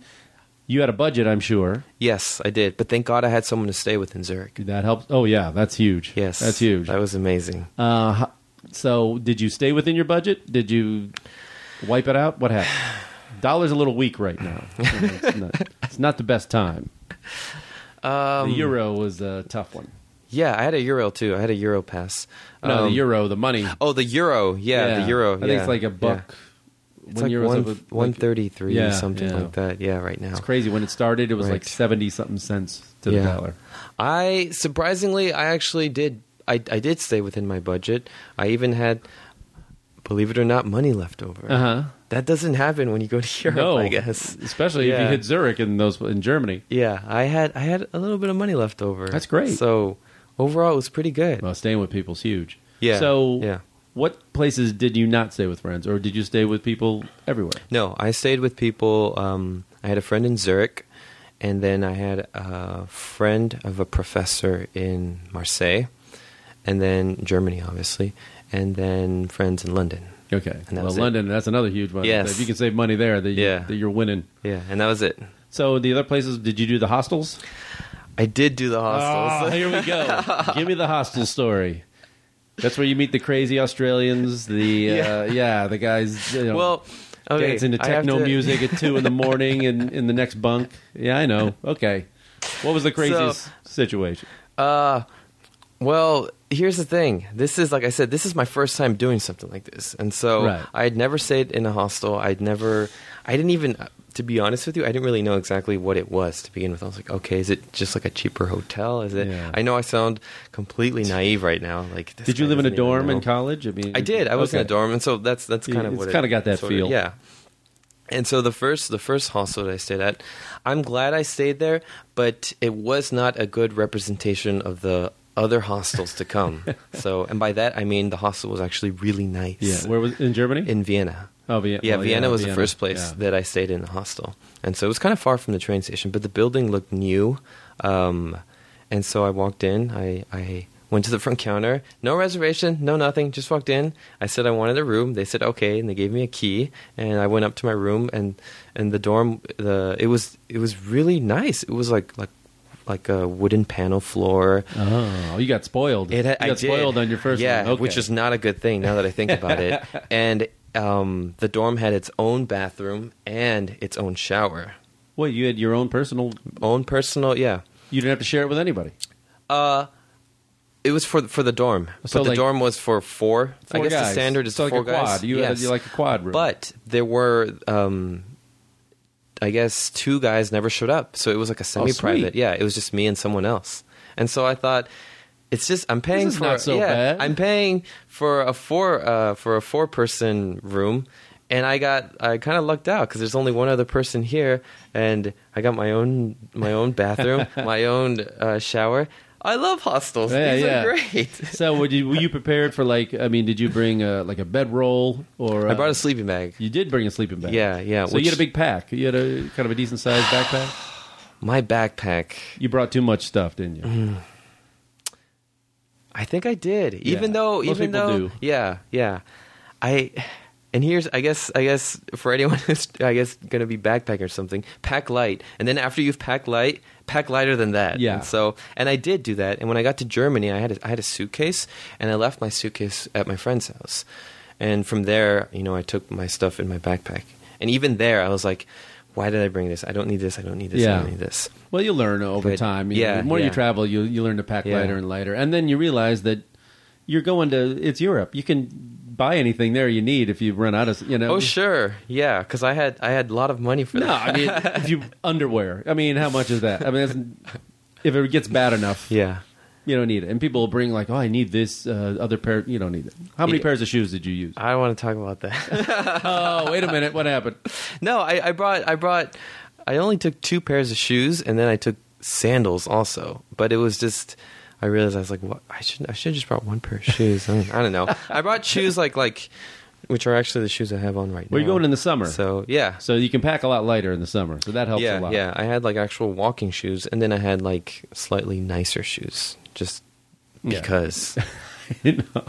Speaker 1: you had a budget, I'm sure.
Speaker 2: Yes, I did, but thank God I had someone to stay with in Zurich.
Speaker 1: That helps. Oh yeah, that's huge.
Speaker 2: Yes,
Speaker 1: that's huge.
Speaker 2: That was amazing.
Speaker 1: Uh, so did you stay within your budget? Did you wipe it out? What happened? *sighs* *sighs* Dollar's a little weak right now. *laughs* It's, not, it's not the best time.
Speaker 2: Um,
Speaker 1: the euro was a tough one.
Speaker 2: Yeah, I had a euro too. I had a euro pass.
Speaker 1: No, the
Speaker 2: Um,
Speaker 1: euro, the money.
Speaker 2: Oh, the euro. Yeah, the euro.
Speaker 1: I think
Speaker 2: yeah,
Speaker 1: it's like a
Speaker 2: yeah.
Speaker 1: buck.
Speaker 2: It's
Speaker 1: One
Speaker 2: like
Speaker 1: euro's
Speaker 2: one
Speaker 1: like-
Speaker 2: one thirty three
Speaker 1: Yeah,
Speaker 2: something
Speaker 1: yeah.
Speaker 2: like that. Yeah, right now.
Speaker 1: It's crazy. When it started, it was like seventy something cents to the dollar.
Speaker 2: I surprisingly, I actually did. I I did stay within my budget. I even had, believe it or not, money left over.
Speaker 1: Uh huh.
Speaker 2: That doesn't happen when you go to *laughs* Europe.
Speaker 1: No,
Speaker 2: I guess.
Speaker 1: especially if you hit Zurich in those in Germany.
Speaker 2: Yeah, I had I had a little bit of money left over.
Speaker 1: That's great.
Speaker 2: So overall, it was pretty good.
Speaker 1: Well, staying with people's huge.
Speaker 2: Yeah.
Speaker 1: So,
Speaker 2: yeah.
Speaker 1: what places did you not stay with friends, or did you stay with people everywhere?
Speaker 2: No, I stayed with people. Um, I had a friend in Zurich, and then I had a friend of a professor in Marseille, and then Germany, obviously, and then friends in London.
Speaker 1: Okay.
Speaker 2: And that
Speaker 1: well,
Speaker 2: was it.
Speaker 1: London, that's another huge one.
Speaker 2: Yes.
Speaker 1: If you can save money there, that, you,
Speaker 2: Yeah.
Speaker 1: that you're winning.
Speaker 2: Yeah, and that was it.
Speaker 1: So, the other places, did you do the hostels?
Speaker 2: I did do the hostels.
Speaker 1: Oh, here we go. *laughs* Give me the hostel story. That's where you meet the crazy Australians. The uh, yeah.
Speaker 2: Yeah.
Speaker 1: the guys. You know,
Speaker 2: well, okay,
Speaker 1: dancing to
Speaker 2: I have
Speaker 1: techno
Speaker 2: to-
Speaker 1: music at two in the *laughs* morning in, in the next bunk. Yeah, I know. Okay, what was the craziest situation?
Speaker 2: Uh, well, here's the thing. This is like I said. This is my first time doing something like this, and so
Speaker 1: Right.
Speaker 2: I had never stayed in a hostel. I'd never. I didn't even. To be honest with you, I didn't really know exactly what it was to begin with. I was like, okay, is it just like a cheaper hotel? Is it?
Speaker 1: Yeah.
Speaker 2: I know I sound completely naive right now. Like,
Speaker 1: Did you live in a dorm in college? I mean,
Speaker 2: I did. I was in a dorm, and so that's that's kind of
Speaker 1: it's
Speaker 2: what it
Speaker 1: kinda got that
Speaker 2: sort of-
Speaker 1: feel.
Speaker 2: yeah. And so the first the first hostel that I stayed at, I'm glad I stayed there, but it was not a good representation of the other hostels to come. *laughs* so, and by that I mean the hostel was actually really nice.
Speaker 1: Yeah, where was in Germany?
Speaker 2: in Vienna.
Speaker 1: oh, Vienna.
Speaker 2: Yeah,
Speaker 1: well,
Speaker 2: Vienna was
Speaker 1: Vienna.
Speaker 2: the first place
Speaker 1: Yeah.
Speaker 2: that I stayed in the hostel, and so it was kind of far from the train station, but the building looked new. Um, and so I walked in. I, I went to the front counter, no reservation, no nothing. Just walked in. I said I wanted a room. They said okay, and they gave me a key. And I went up to my room, and and the dorm, the it was it was really nice. It was like like like a wooden panel floor.
Speaker 1: Oh, you got spoiled.
Speaker 2: It
Speaker 1: you
Speaker 2: I
Speaker 1: got
Speaker 2: did.
Speaker 1: spoiled on your first
Speaker 2: yeah,
Speaker 1: one. Okay.
Speaker 2: which is not a good thing now that I think about it. *laughs* And um, the dorm had its own bathroom and its own shower,
Speaker 1: Wait, you had your own personal.
Speaker 2: own personal. Yeah,
Speaker 1: You didn't have to share it with anybody.
Speaker 2: uh, it was for for the dorm,
Speaker 1: So,
Speaker 2: but the
Speaker 1: like,
Speaker 2: dorm was for four. I
Speaker 1: Four
Speaker 2: guess
Speaker 1: guys.
Speaker 2: the standard is
Speaker 1: so like
Speaker 2: four
Speaker 1: a quad.
Speaker 2: guys.
Speaker 1: You
Speaker 2: yes.
Speaker 1: had you like a quad room.
Speaker 2: but there were. Um, I guess two guys never showed up, so it was like a semi-private.
Speaker 1: Oh,
Speaker 2: yeah, it was just me and someone else, and so I thought, it's just I'm paying for
Speaker 1: not so
Speaker 2: yeah,
Speaker 1: bad.
Speaker 2: I'm paying for a four uh, for a four person room, and I got I kind of lucked out because there's only one other person here, and I got my own my own bathroom, *laughs* my own uh, shower. I love hostels.
Speaker 1: Yeah,
Speaker 2: These
Speaker 1: yeah.
Speaker 2: are great. *laughs*
Speaker 1: so, would you, were you prepared for like? I mean, did you bring a, like a bedroll or?
Speaker 2: I brought a sleeping bag.
Speaker 1: You did bring a sleeping bag.
Speaker 2: Yeah, yeah,
Speaker 1: So
Speaker 2: which-
Speaker 1: you had a big pack. You had a kind of a decent sized backpack. *sighs*
Speaker 2: My backpack.
Speaker 1: You brought too much stuff, didn't you?
Speaker 2: Mm-hmm. I think I did. Even
Speaker 1: Yeah.
Speaker 2: though,
Speaker 1: Most
Speaker 2: even though,
Speaker 1: do.
Speaker 2: yeah, yeah. I and here's, I guess, I guess for anyone *laughs* who's, I guess, gonna be backpacking or something, pack light, and then after you've packed light, pack lighter than that.
Speaker 1: Yeah.
Speaker 2: And so, and I did do that. And when I got to Germany, I had a, I had a suitcase, and I left my suitcase at my friend's house. And from there, you know, I took my stuff in my backpack. And even there, I was like, why did I bring this? I don't need this. I don't need this. I don't need this.
Speaker 1: Well, you learn over
Speaker 2: But,
Speaker 1: time. You know,
Speaker 2: yeah,
Speaker 1: the more you travel, you you learn to pack
Speaker 2: Yeah.
Speaker 1: lighter and lighter, and then you realize that you're going to it's Europe. You can buy anything there you need if you run out of you know.
Speaker 2: Oh sure, yeah, because I had I had a lot of money for
Speaker 1: No,
Speaker 2: that.
Speaker 1: I mean if you *laughs* underwear. I mean, how much is that? I mean, that's, if it gets bad enough,
Speaker 2: yeah,
Speaker 1: you don't need it. And people will bring like, oh, I need this uh, other pair. You don't need it. How many
Speaker 2: Yeah.
Speaker 1: pairs of shoes did you use?
Speaker 2: I don't want to talk about that. *laughs*
Speaker 1: oh, wait a minute. What happened? *laughs*
Speaker 2: no, I, I brought I brought I only took two pairs of shoes and then I took sandals also. But it was just I realized I was like, what? I should I should have just brought one pair of shoes. I don't, I don't know. I brought *laughs* shoes like like which are actually the shoes I have on right now.
Speaker 1: you going in the summer?
Speaker 2: So yeah.
Speaker 1: So you can pack a lot lighter in the summer. So that helps
Speaker 2: yeah,
Speaker 1: a lot.
Speaker 2: yeah. I had like actual walking shoes, and then I had like slightly nicer shoes, just
Speaker 1: Yeah.
Speaker 2: because. *laughs*
Speaker 1: You know,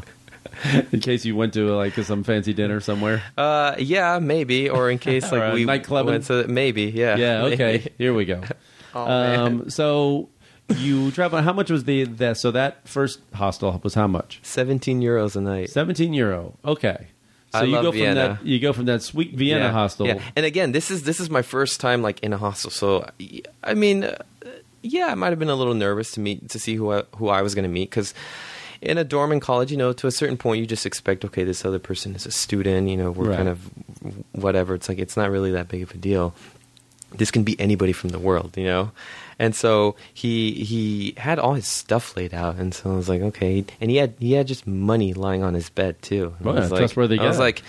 Speaker 1: in case you went to like some fancy dinner somewhere.
Speaker 2: Uh, yeah, maybe, or in case *laughs* like
Speaker 1: a
Speaker 2: we
Speaker 1: nightclubbing?
Speaker 2: went to maybe, yeah,
Speaker 1: Yeah. Okay. Here we go.
Speaker 2: Oh,
Speaker 1: um, so you travel. How much was the that? So that first hostel was how much?
Speaker 2: Seventeen euros a night.
Speaker 1: Seventeen euro. Okay. So
Speaker 2: I
Speaker 1: you
Speaker 2: love
Speaker 1: go from
Speaker 2: Vienna.
Speaker 1: that. You go from that sweet Vienna
Speaker 2: yeah,
Speaker 1: hostel.
Speaker 2: yeah. And again, this is this is my first time like in a hostel, so I mean, uh, yeah, I might have been a little nervous to meet to see who I, who I was going to meet because. In a dorm in college, you know, to a certain point, you just expect, okay, this other person is a student. You know, we're
Speaker 1: Right.
Speaker 2: kind of whatever. It's like it's not really that big of a deal. This can be anybody from the world, you know. And so he he had all his stuff laid out, and so I was like, okay. And he had he had just money lying on his bed too. And
Speaker 1: Well,
Speaker 2: I was
Speaker 1: yeah,
Speaker 2: like,
Speaker 1: trustworthy
Speaker 2: I was like,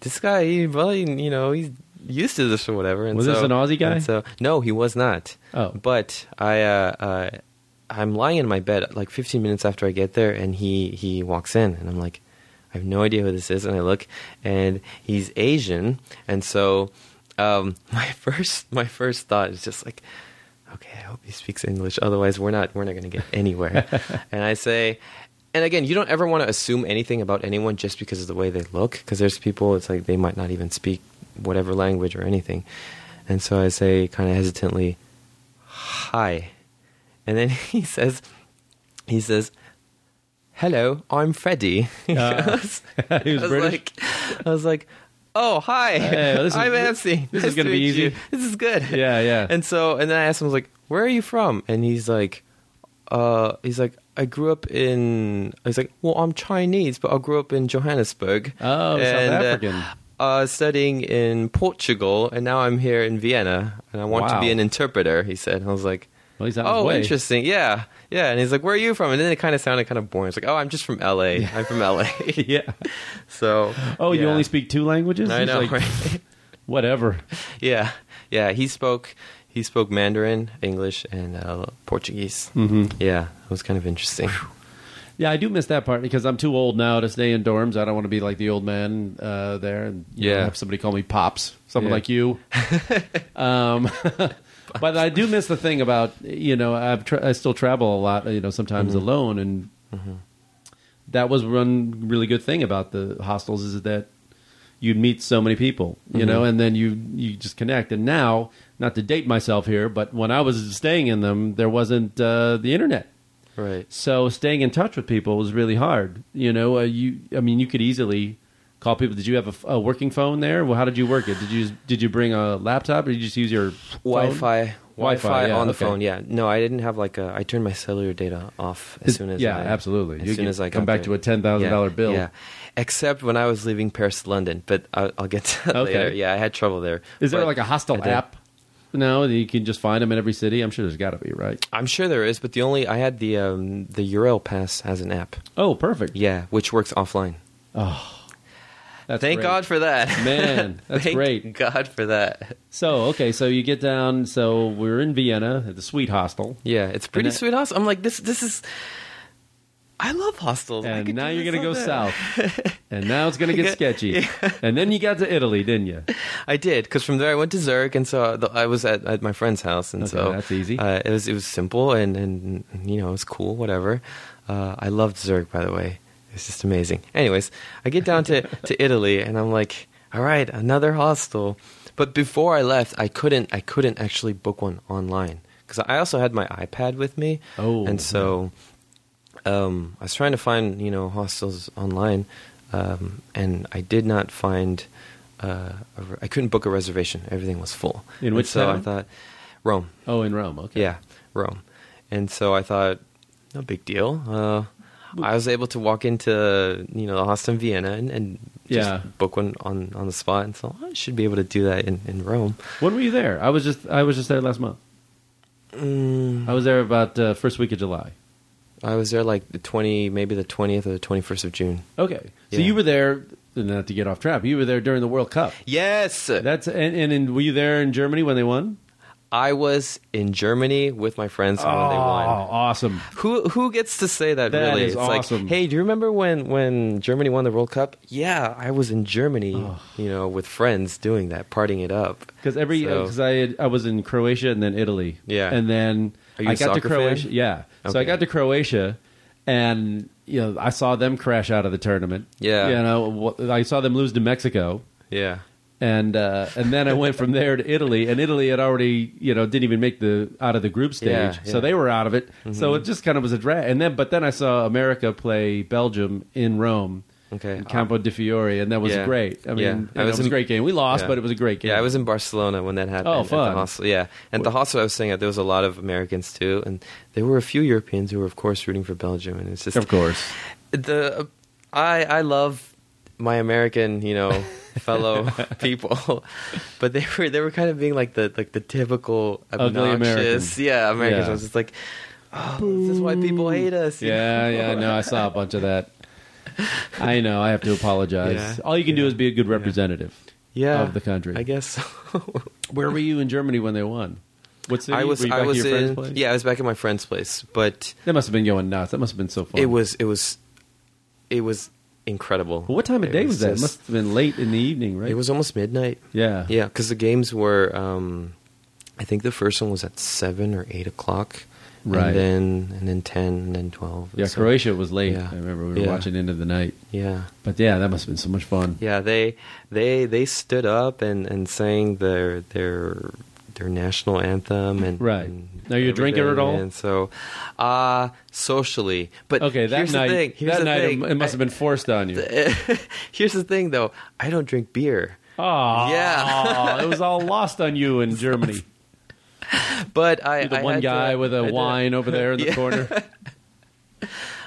Speaker 2: this guy, he, he, you know, he's used to this or whatever. And
Speaker 1: Was
Speaker 2: so,
Speaker 1: this an Aussie guy?
Speaker 2: So no, he was not.
Speaker 1: Oh.
Speaker 2: but I, uh, uh, I'm lying in my bed like 15 minutes after I get there, and he he walks in, and I'm like, I have no idea who this is, and I look, and he's Asian, and so um, *laughs* my first my first thought is just like, okay, I hope he speaks English, otherwise we're not we're not going to get anywhere. *laughs* and I say. And again, you don't ever want to assume anything about anyone just because of the way they look, because there's people, it's like they might not even speak whatever language or anything. And so I say, kind of hesitantly, hi. And then *laughs* he says, he says, hello, I'm Freddie.
Speaker 1: Uh, *laughs* he was
Speaker 2: I was
Speaker 1: British?
Speaker 2: like, I was like, oh, hi,
Speaker 1: Hey, well, this *laughs* is-
Speaker 2: I'm Nancy.
Speaker 1: this is gonna
Speaker 2: to
Speaker 1: be easy.
Speaker 2: you. This is good.
Speaker 1: Yeah, yeah.
Speaker 2: And so, and then I asked him, I was like, where are you from? And he's like, uh, he's like, I grew up in. He's like, well, I'm Chinese, but I grew up in Johannesburg.
Speaker 1: Oh, South
Speaker 2: and, uh,
Speaker 1: African.
Speaker 2: uh, studying in Portugal, and now I'm here in Vienna, and I want to be an interpreter. He said, I was like,
Speaker 1: Well, he's on his
Speaker 2: oh,
Speaker 1: way.
Speaker 2: interesting, yeah, yeah. And he's like, where are you from? And then it kind of sounded kind of boring. It's like, oh, I'm just from L.A. I'm from L.A. *laughs* *laughs*
Speaker 1: yeah.
Speaker 2: so,
Speaker 1: Oh, you only speak two languages?
Speaker 2: I
Speaker 1: He's
Speaker 2: know,
Speaker 1: like,
Speaker 2: right? *laughs*
Speaker 1: Whatever.
Speaker 2: yeah, yeah. He spoke. He spoke Mandarin, English, and uh, Portuguese.
Speaker 1: hmm
Speaker 2: Yeah, it was kind of interesting.
Speaker 1: Yeah, I do miss that part because I'm too old now to stay in dorms. I don't want to be like the old man uh, there and you know,
Speaker 2: Yeah.
Speaker 1: have somebody call me pops, someone
Speaker 2: Yeah.
Speaker 1: like you. um, *laughs* but I do miss the thing about you know I've tra- I still travel a lot. You know, sometimes
Speaker 2: Mm-hmm.
Speaker 1: alone, and that was one really good thing about the hostels is that you'd meet so many people, you
Speaker 2: Mm-hmm.
Speaker 1: know, and then you you just connect. And now, not to date myself here, but when I was staying in them, there wasn't uh, the internet.
Speaker 2: right.
Speaker 1: So staying in touch with people was really hard. You know, uh, you I mean, you could easily call people. Did you have a working phone there? Well, how did you work it? Did you did you bring a laptop or did you just use your phone?
Speaker 2: Wi-Fi,
Speaker 1: Wi-Fi,
Speaker 2: Wi-Fi
Speaker 1: yeah,
Speaker 2: on the
Speaker 1: okay.
Speaker 2: phone. Yeah, no, I didn't have like a. I turned my cellular data off as soon as.
Speaker 1: yeah,
Speaker 2: I,
Speaker 1: absolutely.
Speaker 2: As
Speaker 1: You
Speaker 2: soon
Speaker 1: can
Speaker 2: as I
Speaker 1: come
Speaker 2: got
Speaker 1: back
Speaker 2: there.
Speaker 1: to a ten thousand dollar
Speaker 2: Yeah,
Speaker 1: bill.
Speaker 2: Yeah, except when I was leaving Paris to London, but I'll, I'll get to that
Speaker 1: Okay.
Speaker 2: later. Yeah, I had trouble there.
Speaker 1: Is there like a
Speaker 2: did.
Speaker 1: app? No, you can just find them in every city. I'm sure there's got to be, right?
Speaker 2: I'm sure there is, but the only I had the um, the Euro Pass has an app.
Speaker 1: Oh, perfect.
Speaker 2: Yeah, which works offline.
Speaker 1: That's
Speaker 2: Thank
Speaker 1: great.
Speaker 2: God for that,
Speaker 1: Man, that's *laughs*
Speaker 2: Thank
Speaker 1: great.
Speaker 2: God for that.
Speaker 1: So okay, so you get down. So we're in Vienna at the Sweet Hostel,
Speaker 2: Yeah, it's pretty
Speaker 1: that-
Speaker 2: sweet hostel. I'm like this. This is. I love hostels.
Speaker 1: And now you're gonna go
Speaker 2: day.
Speaker 1: south, *laughs* and now it's gonna get sketchy. And then you got to Italy, didn't you?
Speaker 2: I did because from there I went to Zurich, and so the, I was at, at my friend's house, and
Speaker 1: Okay,
Speaker 2: so
Speaker 1: that's easy.
Speaker 2: Uh, it was it was simple and and you know it was cool, whatever. Uh, I loved Zurich, by the way. It's just amazing. Anyways, I get down to to *laughs* Italy, and I'm like, all right, another hostel. But before I left, I couldn't I couldn't actually book one online because I also had my iPad with me.
Speaker 1: Oh,
Speaker 2: and so um, I was trying to find you know hostels online, um, and I did not find. Uh, a re- I couldn't book a reservation. Everything was full.
Speaker 1: In
Speaker 2: And
Speaker 1: which
Speaker 2: so I thought Rome.
Speaker 1: Oh, in Rome. Okay.
Speaker 2: Yeah, Rome. And so I thought, no big deal. Uh, I was able to walk into you know the hostel in Vienna and, and just
Speaker 1: Yeah.
Speaker 2: book one on, on the spot, and so I should be able to do that in, in Rome.
Speaker 1: When were you there? I was just I was just there last month.
Speaker 2: Mm,
Speaker 1: I was there about uh, first week of July.
Speaker 2: I was there like the twenty, maybe the twentieth or the twenty first of June.
Speaker 1: Okay, so
Speaker 2: Yeah.
Speaker 1: you were there. Not to get off track, you were there during the World Cup.
Speaker 2: Yes,
Speaker 1: That's and, and, and were you there in Germany when they won?
Speaker 2: I was in Germany with my friends when they
Speaker 1: Oh,
Speaker 2: won.
Speaker 1: awesome!
Speaker 2: Who who gets to say that?
Speaker 1: That
Speaker 2: really, it's
Speaker 1: awesome.
Speaker 2: like, hey, do you remember when when Germany won the World Cup? Yeah, I was in Germany,
Speaker 1: Oh.
Speaker 2: you know, with friends doing that, partying it up.
Speaker 1: Because every
Speaker 2: So-
Speaker 1: because I had, I was in Croatia and then Italy.
Speaker 2: Yeah.
Speaker 1: and then I got to
Speaker 2: soccer fan?
Speaker 1: Croatia. Yeah, so I got to Croatia, and you know I saw them crash out of the tournament.
Speaker 2: Yeah.
Speaker 1: you know I saw them lose to Mexico.
Speaker 2: Yeah,
Speaker 1: and uh, and then I went from there to Italy, and Italy had already you know didn't even make the out of the group stage,
Speaker 2: Yeah,
Speaker 1: so
Speaker 2: yeah. Mm-hmm.
Speaker 1: they were out of it. So it just kind of was a drag. And then, but then I saw America play Belgium in Rome,
Speaker 2: okay.
Speaker 1: in Campo di Fiore, and that was
Speaker 2: Yeah.
Speaker 1: great. I mean,
Speaker 2: I
Speaker 1: it
Speaker 2: was
Speaker 1: was a great game. We lost, but it was a great game.
Speaker 2: Yeah, I was in Barcelona when that happened.
Speaker 1: Oh,
Speaker 2: At
Speaker 1: fun.
Speaker 2: the hostel. Yeah, and the hostel I was staying at, there was a lot of Americans too, and there were a few Europeans who were, of course, rooting for Belgium, and it's just
Speaker 1: of course.
Speaker 2: the I I love my American, you know, *laughs* fellow people, *laughs* but they were they were kind of being like the like the typical obnoxious,
Speaker 1: Americans.
Speaker 2: yeah, Americans.
Speaker 1: Yeah.
Speaker 2: I was just like, oh, this is why people hate us. you
Speaker 1: Yeah,
Speaker 2: know?
Speaker 1: yeah, no, I saw a bunch of that. I know. I have to apologize.
Speaker 2: Yeah.
Speaker 1: All you can do is be a good representative
Speaker 2: yeah,
Speaker 1: of the country.
Speaker 2: I guess. So. *laughs*
Speaker 1: Where were you in Germany when they won? What city?
Speaker 2: I was I was in
Speaker 1: place?
Speaker 2: yeah I was back at my friend's place, but
Speaker 1: That must have been going nuts. That must have been so fun.
Speaker 2: it was it was it was incredible.
Speaker 1: Well, what time of
Speaker 2: It
Speaker 1: day was, that? It must have been late in the evening, right?
Speaker 2: It was almost midnight.
Speaker 1: Yeah.
Speaker 2: Yeah, because the games were. Um, I think the first one was at seven or eight o'clock.
Speaker 1: Right.
Speaker 2: And then and then ten and then twelve.
Speaker 1: Yeah,
Speaker 2: So-
Speaker 1: Croatia was late.
Speaker 2: Yeah.
Speaker 1: I remember we were
Speaker 2: Yeah.
Speaker 1: watching into the night.
Speaker 2: Yeah.
Speaker 1: But yeah, that must have been so much fun.
Speaker 2: Yeah, they they they stood up and, and sang their their their national anthem and
Speaker 1: Right.
Speaker 2: and
Speaker 1: Now, you drinking at all?
Speaker 2: And so, uh socially, but
Speaker 1: Okay, that
Speaker 2: here's
Speaker 1: night,
Speaker 2: the thing.
Speaker 1: That night
Speaker 2: thing.
Speaker 1: it must have been forced on you. *laughs*
Speaker 2: here's the thing, though. I don't drink beer,
Speaker 1: Oh,
Speaker 2: Yeah.
Speaker 1: it was all *laughs* lost on you in Germany.
Speaker 2: but I
Speaker 1: You're the
Speaker 2: I
Speaker 1: one guy
Speaker 2: to-
Speaker 1: with a wine over there in the *laughs*
Speaker 2: Yeah.
Speaker 1: corner.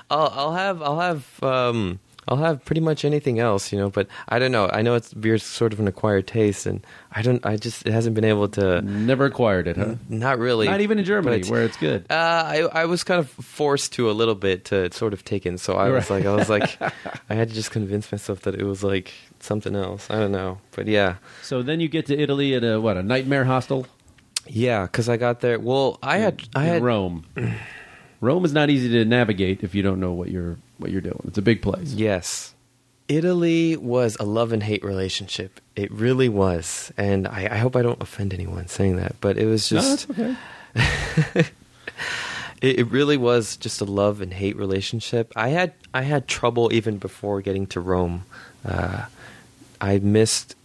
Speaker 2: I'll, I'll have I'll have um I'll have pretty much anything else, you know. But I don't know. I know it's beer's sort of an acquired taste, and I don't. I just it hasn't been able to.
Speaker 1: Never acquired it, huh?
Speaker 2: Not really.
Speaker 1: Not even in Germany, where it's good.
Speaker 2: Uh, I I was kind of forced to a little bit to sort of take in. So I was
Speaker 1: Right.
Speaker 2: like I was like *laughs* I had to just convince myself that it was like something else. I don't know, but yeah,
Speaker 1: So then you get to Italy at a what a nightmare hostel
Speaker 2: yeah. Because I got there. Well, I had I
Speaker 1: in
Speaker 2: had
Speaker 1: Rome. *clears throat* Rome is not easy to navigate if you don't know what you're what you're doing. It's a big place.
Speaker 2: Yes. Italy was a love and hate relationship. It really was. And I, I hope I don't offend anyone saying that, but it was just,
Speaker 1: okay. *laughs*
Speaker 2: it, it really was just a love and hate relationship. I had, I had trouble even before getting to Rome. Uh, I missed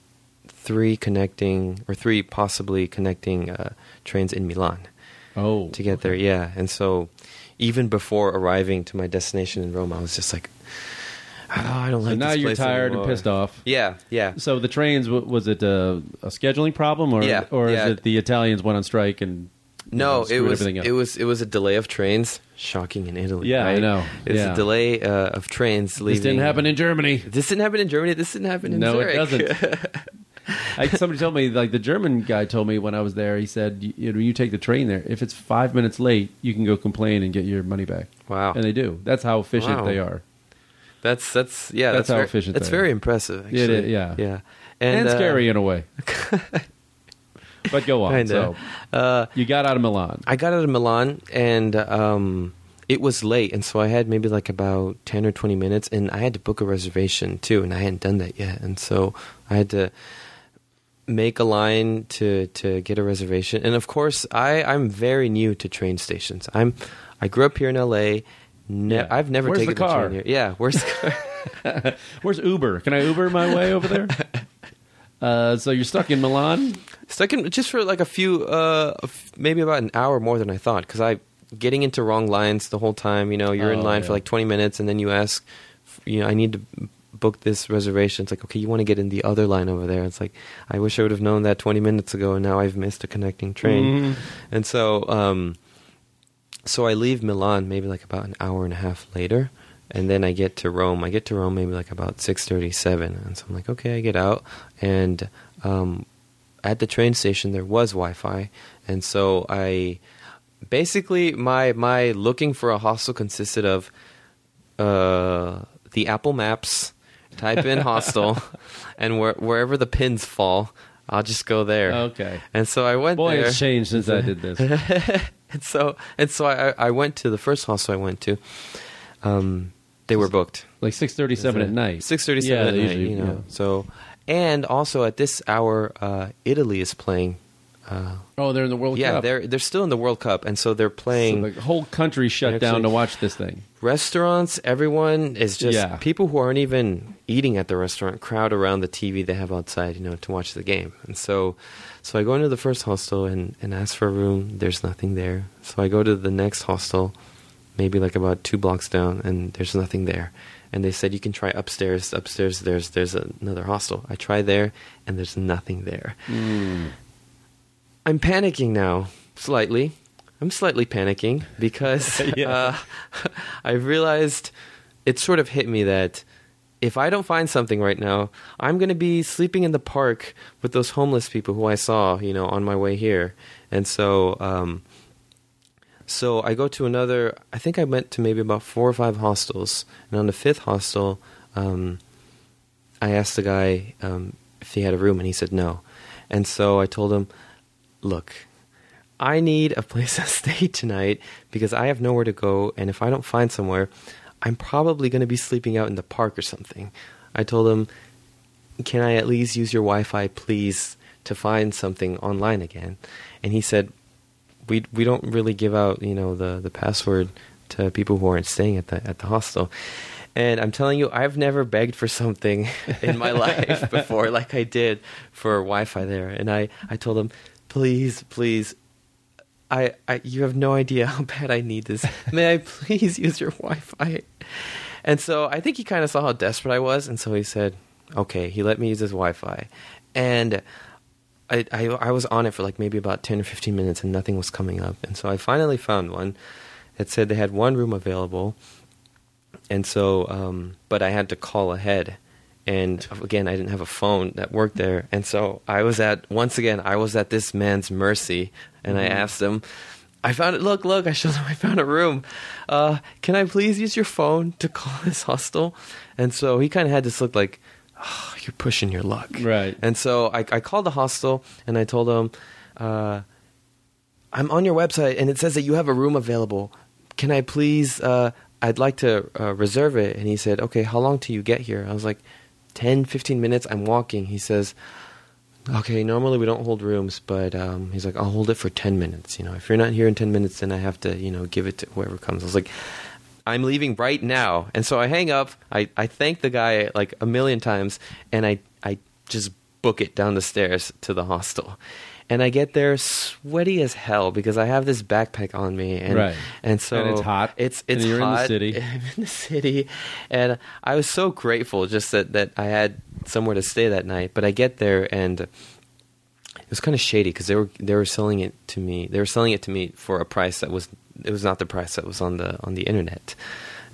Speaker 2: three connecting, or three possibly connecting uh, trains in Milan
Speaker 1: Oh,
Speaker 2: to get there. Yeah. And so even before arriving to my destination in Rome, I was just like, oh, I don't
Speaker 1: So
Speaker 2: like
Speaker 1: now
Speaker 2: this
Speaker 1: you're tired
Speaker 2: anymore."
Speaker 1: and pissed off.
Speaker 2: Yeah, yeah.
Speaker 1: So the trains was it a, a scheduling problem, or
Speaker 2: Yeah,
Speaker 1: or
Speaker 2: yeah.
Speaker 1: is it the Italians went on strike and you know,
Speaker 2: No, it was it was it was a delay of trains. Shocking in Italy.
Speaker 1: Yeah, I
Speaker 2: right?
Speaker 1: know.
Speaker 2: It's
Speaker 1: Yeah.
Speaker 2: a delay uh, of trains leaving.
Speaker 1: This didn't happen in Germany.
Speaker 2: This didn't happen in Germany. This didn't happen in
Speaker 1: No,
Speaker 2: Zurich.
Speaker 1: it doesn't. *laughs* *laughs* I, somebody told me, like the German guy told me when I was there. He said, you, you know, you take the train there. If it's five minutes late, you can go complain and get your money back.
Speaker 2: wow,
Speaker 1: And they do. That's how efficient
Speaker 2: Wow.
Speaker 1: they are.
Speaker 2: that's that's yeah,
Speaker 1: That's
Speaker 2: that's,
Speaker 1: how
Speaker 2: very,
Speaker 1: efficient
Speaker 2: That's
Speaker 1: they are.
Speaker 2: very impressive. Actually.
Speaker 1: It yeah.
Speaker 2: yeah,
Speaker 1: And,
Speaker 2: uh,
Speaker 1: scary in a way. *laughs* but go on. So
Speaker 2: Uh,
Speaker 1: you got out of Milan.
Speaker 2: I got out of Milan and um, it was late, and so I had maybe like about ten or twenty minutes, and I had to book a reservation too, and I hadn't done that yet, and so I had to make a line to to get a reservation. And of course, I I'm very new to train stations. I'm I grew up here in L.A. Ne-
Speaker 1: Yeah.
Speaker 2: I've never
Speaker 1: Where's
Speaker 2: taken
Speaker 1: the car?
Speaker 2: train here. Yeah, where's the car? *laughs* *laughs*
Speaker 1: Where's Uber? Can I Uber my way over there? *laughs* Uh, so you're stuck in Milan.
Speaker 2: Stuck in just for like a few, uh, maybe about an hour more than I thought. Because I getting into wrong lines the whole time. You know, you're in
Speaker 1: Oh,
Speaker 2: line
Speaker 1: yeah.
Speaker 2: for like 20 minutes, and then you ask, you know, I need to book this reservation. It's like, okay, you want to get in the other line over there. It's like, I wish I would have known that 20 minutes ago, and now I've missed a connecting train.
Speaker 1: Mhm.
Speaker 2: And so, um, so I leave Milan maybe like about an hour and a half later, and then I get to Rome. I get to Rome maybe like about six thirty-seven, and so I'm like, okay, I get out, and um, at the train station there was Wi-Fi, and so I basically my my looking for a hostel consisted of uh, the Apple Maps, type in *laughs* hostel, and where, wherever the pins fall, I'll just go there.
Speaker 1: Okay.
Speaker 2: And so I went
Speaker 1: Boy,
Speaker 2: there.
Speaker 1: it's changed since I did this. *laughs*
Speaker 2: and so and so I, I went to the first hostel I went to. Um, they were booked.
Speaker 1: Like six thirty-seven at night.
Speaker 2: Six thirty seven Yeah, at
Speaker 1: they
Speaker 2: night.
Speaker 1: usually-
Speaker 2: you know.
Speaker 1: yeah.
Speaker 2: So and also at this hour, uh, Italy is playing. Uh,
Speaker 1: Oh, they're in the World
Speaker 2: yeah,
Speaker 1: Cup.
Speaker 2: Yeah, they're they're still in the World Cup, and so they're
Speaker 1: So
Speaker 2: playing
Speaker 1: the whole country shut down to watch this thing.
Speaker 2: restaurants. Everyone is just
Speaker 1: Yeah.
Speaker 2: people who aren't even eating at the restaurant crowd around the TV they have outside, you know, to watch the game. And so, so I go into the first hostel and and ask for a room. There's nothing there. So I go to the next hostel, maybe like about two blocks down, and there's nothing there. And they said you can try upstairs. Upstairs, there's there's another hostel. I try there, and there's nothing there. I'm panicking now, slightly. I'm slightly panicking because *laughs*
Speaker 1: Yeah.
Speaker 2: uh, *laughs* I realized it sort of hit me that if I don't find something right now, I'm going to be sleeping in the park with those homeless people who I saw, you know, on my way here. And so, um, so I go to another. I think I went to maybe about four or five hostels, and on the fifth hostel, um, I asked the guy um, if he had a room, and he said no. And so I told him, "Look, I need a place *laughs* to stay tonight because I have nowhere to go, and if I don't find somewhere, I'm probably going to be sleeping out in the park or something. I told him, Can I at least use your Wi Fi, please, to find something online again? And he said, we we don't really give out you know the the password to people who aren't staying at the at the hostel. And I'm telling you, I've never begged for something *laughs* in my *laughs* life before, like I did for Wi-Fi there. And I I told him, please, please, I, I you have no idea how *laughs* bad I need this. May I please *laughs* use your Wi-Fi? And so I think he kind of saw how desperate I was, and so he said, okay. He let me use his Wi-Fi, and I, I I was on it for like maybe about ten or fifteen minutes, and nothing was coming up. And so I finally found one. It said they had one room available, and so um, but I had to call ahead. And again, I didn't have a phone that worked there, and so I was at once again I was at this man's mercy, and I asked him, I found it. Look, look! I showed him. *laughs* I found a room. Uh, can I please use your phone to call this hostel? And so he kind of had this look like, oh, "You're pushing your luck."
Speaker 1: Right.
Speaker 2: And so I, I called the hostel and I told him uh, "I'm on your website and it says that you have a room available. Can I please? Uh, I'd like to uh, reserve it." And he said, "Okay, how long till you get here?" I was like, 10, 15 minutes. I'm walking. He says, okay, normally we don't hold rooms, but um, he's like, I'll hold it for 10 minutes. You know, if you're not here in 10 minutes, then I have to, you know, give it to whoever comes. I was like, I'm leaving right now. And so I hang up. I, I thank the guy like a million times, and I, I just book it down the stairs to the hostel. And I get there sweaty as hell because I have this backpack on me, and
Speaker 1: Right.
Speaker 2: and so
Speaker 1: And it's hot,
Speaker 2: It's
Speaker 1: and
Speaker 2: it's
Speaker 1: you're in the city. *laughs*
Speaker 2: I'm in the city, and I was so grateful just that that I had somewhere to stay that night. But I get there and it was kind of shady because they were they were selling it to me. They were selling it to me for a price that was it was not the price that was on the on the internet,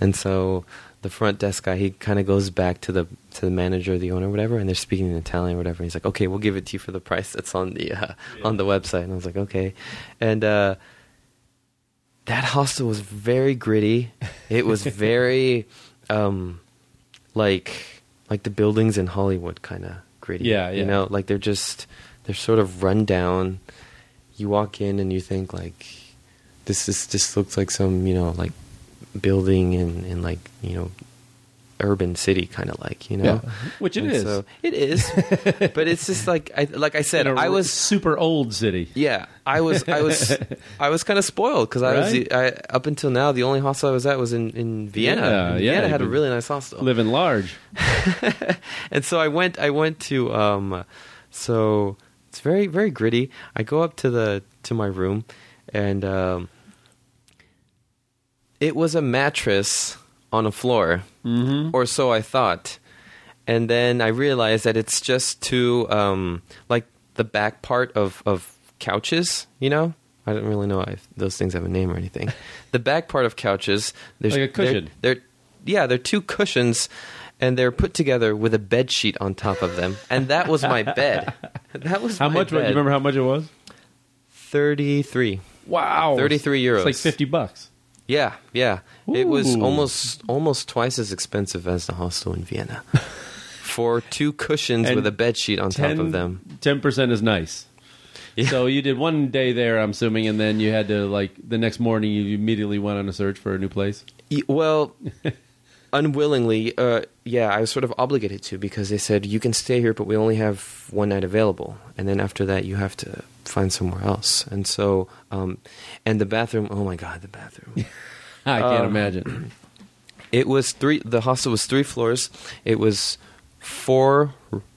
Speaker 2: and so the front desk guy he kind of goes back to the to the manager, the owner, whatever, and they're speaking in Italian, or whatever. He's like, "Okay, we'll give it to you for the price that's on the uh, on the website." And I was like, "Okay," and. uh that hostel was very gritty. It was *laughs* very um like like the buildings in Hollywood kind of gritty.
Speaker 1: Yeah, yeah.
Speaker 2: You know, like they're just they're sort of run down. You walk in and you think like this is this looks like some, you know, like building in in like, you know, urban city kind of like, you know.
Speaker 1: Yeah, which it
Speaker 2: And
Speaker 1: is.
Speaker 2: So it is. *laughs* but it's just like I like I said i was
Speaker 1: super old city.
Speaker 2: yeah, I was, I was, *laughs* I was kind of spoiled because I was, I, up until now, the only hostel I was at was in in Vienna.
Speaker 1: Yeah,
Speaker 2: And
Speaker 1: yeah,
Speaker 2: Vienna had a really nice hostel,
Speaker 1: Living large. *laughs*
Speaker 2: and so I went, I went to, um, so it's very, very gritty. I go up to the to my room, and um, it was a mattress on a floor,
Speaker 1: Mm-hmm.
Speaker 2: or so I thought. And then I realized that it's just two, um, like the back part of, of couches, you know? I don't really know if those things have a name or anything. *laughs* the back part of couches, there's
Speaker 1: Like a cushion.
Speaker 2: They're, they're yeah, they're two cushions, and they're put together with a bed sheet on top of them, and that was my bed. *laughs* That was
Speaker 1: How
Speaker 2: my
Speaker 1: much?
Speaker 2: Bed.
Speaker 1: You remember how much it was?
Speaker 2: Thirty three.
Speaker 1: Wow,
Speaker 2: 33 euros.
Speaker 1: It's like fifty bucks.
Speaker 2: Yeah, yeah. It was almost almost twice as expensive as the hostel in Vienna. *laughs* For two cushions
Speaker 1: And
Speaker 2: with a bed sheet on top of them.
Speaker 1: Ten percent is nice.
Speaker 2: Yeah.
Speaker 1: So you did one day there, I'm assuming, and then you had to like the next morning. You immediately went on a search for a new place.
Speaker 2: Well, *laughs* unwillingly, uh, yeah, I was sort of obligated to because they said you can stay here, but we only have one night available, and then after that you have to find somewhere else. And so, um, and the bathroom. Oh my god, the bathroom. *laughs*
Speaker 1: I can't
Speaker 2: Um,
Speaker 1: imagine.
Speaker 2: It was three. The hostel was three floors. It was four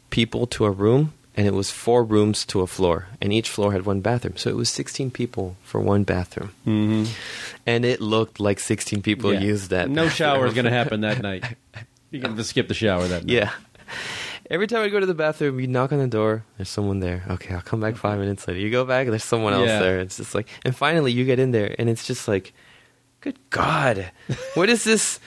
Speaker 2: people to a room, and it was four rooms to a floor, and each floor had one bathroom. So it was sixteen people for one bathroom,
Speaker 1: hmm
Speaker 2: and it looked like sixteen people
Speaker 1: Yeah.
Speaker 2: used that.
Speaker 1: No shower is going to happen that night. You're going to skip the shower that night.
Speaker 2: Yeah. Every time I go to the bathroom, you knock on the door. There's someone there. Okay, I'll come back five minutes later. You go back, there's someone else
Speaker 1: Yeah.
Speaker 2: there. It's just like, and finally you get in there, and it's just like, good God, *laughs* what is this?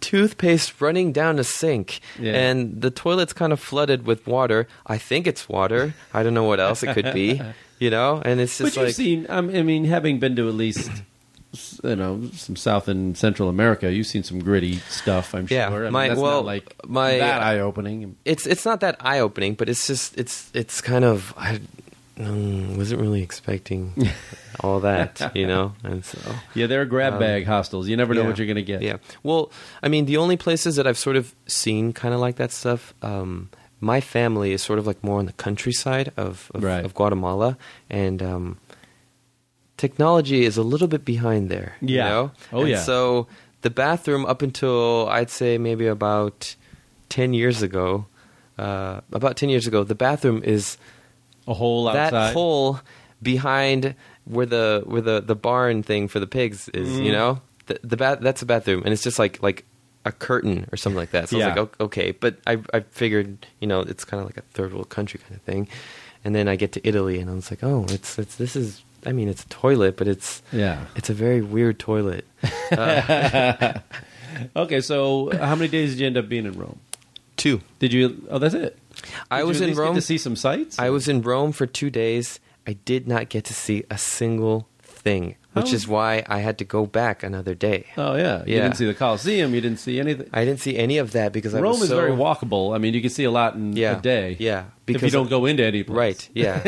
Speaker 2: Toothpaste running down a sink,
Speaker 1: Yeah.
Speaker 2: and the toilet's kind of flooded with water. I think it's water. I don't know what else it could be, *laughs* you know. And it's
Speaker 1: But
Speaker 2: just
Speaker 1: you've
Speaker 2: like,
Speaker 1: seen, I mean, having been to at least, you know, some South and Central America, you've seen some gritty stuff. I'm
Speaker 2: Yeah,
Speaker 1: sure. I mean,
Speaker 2: my-
Speaker 1: that's
Speaker 2: well,
Speaker 1: not like
Speaker 2: my-
Speaker 1: that eye opening.
Speaker 2: it's it's not that eye opening, but it's just it's it's kind of I, mm, wasn't really expecting *laughs* all that, you know, and so
Speaker 1: Yeah, they're grab
Speaker 2: Um,
Speaker 1: bag hostels. You never know
Speaker 2: yeah.
Speaker 1: what you're going to get.
Speaker 2: Yeah. Well, I mean, the only places that I've sort of seen kind of like that stuff. Um, my family is sort of like more on the countryside of of,
Speaker 1: Right.
Speaker 2: of Guatemala, and um, technology is a little bit behind there. you
Speaker 1: Yeah.
Speaker 2: know?
Speaker 1: Oh,
Speaker 2: And
Speaker 1: yeah.
Speaker 2: So the bathroom, up until I'd say maybe about ten years ago, uh, about ten years ago, the bathroom is
Speaker 1: A hole outside.
Speaker 2: that hole behind where the where the, the barn thing for the pigs is,
Speaker 1: Mm-hmm.
Speaker 2: you know, the, the bath that's a bathroom, and it's just like like a curtain or something like that. So
Speaker 1: Yeah.
Speaker 2: I was like, okay, but I I figured, you know, it's kind of like a third world country kind of thing, and then I get to Italy, and I was like, oh, it's it's this is. I mean, it's a toilet, but it's
Speaker 1: Yeah.
Speaker 2: it's a very weird toilet. Uh, *laughs*
Speaker 1: Okay, so how many days did you end up being in Rome?
Speaker 2: two.
Speaker 1: Did you? Oh, that's it.
Speaker 2: I was
Speaker 1: you
Speaker 2: in
Speaker 1: least get
Speaker 2: Rome
Speaker 1: to see some sights.
Speaker 2: I was in Rome for two days. I did not get to see a single thing, which
Speaker 1: Oh.
Speaker 2: is why I had to go back another day.
Speaker 1: Oh yeah, you didn't see the Colosseum. You didn't see anything.
Speaker 2: I didn't see any of that because I
Speaker 1: Rome
Speaker 2: was
Speaker 1: is
Speaker 2: so,
Speaker 1: very walkable. I mean, you can see a lot in
Speaker 2: Yeah,
Speaker 1: a day.
Speaker 2: yeah,
Speaker 1: if you don't go into any place.
Speaker 2: Right. Yeah.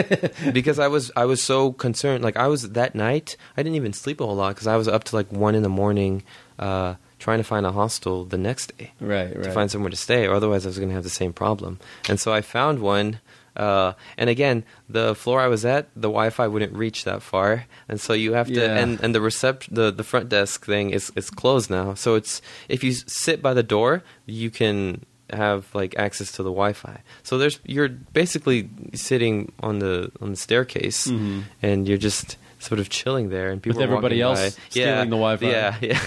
Speaker 2: *laughs* because I was I was so concerned. Like I was that night. I didn't even sleep a whole lot because I was up to like one in the morning, uh, trying to find a hostel the next day
Speaker 1: Right. Right.
Speaker 2: to find somewhere to stay, or otherwise I was going to have the same problem. And so I found one. Uh, and again, the floor I was at, the Wi-Fi wouldn't reach that far, and so you have to.
Speaker 1: Yeah.
Speaker 2: And, and the recept, the the front desk thing is is closed now. So it's if you sit by the door, you can have like access to the Wi-Fi. So there's you're basically sitting on the on the staircase,
Speaker 1: Mhm.
Speaker 2: and you're just sort of chilling there, and people
Speaker 1: With everybody else
Speaker 2: by.
Speaker 1: stealing
Speaker 2: yeah,
Speaker 1: the Wi-Fi.
Speaker 2: Yeah, yeah.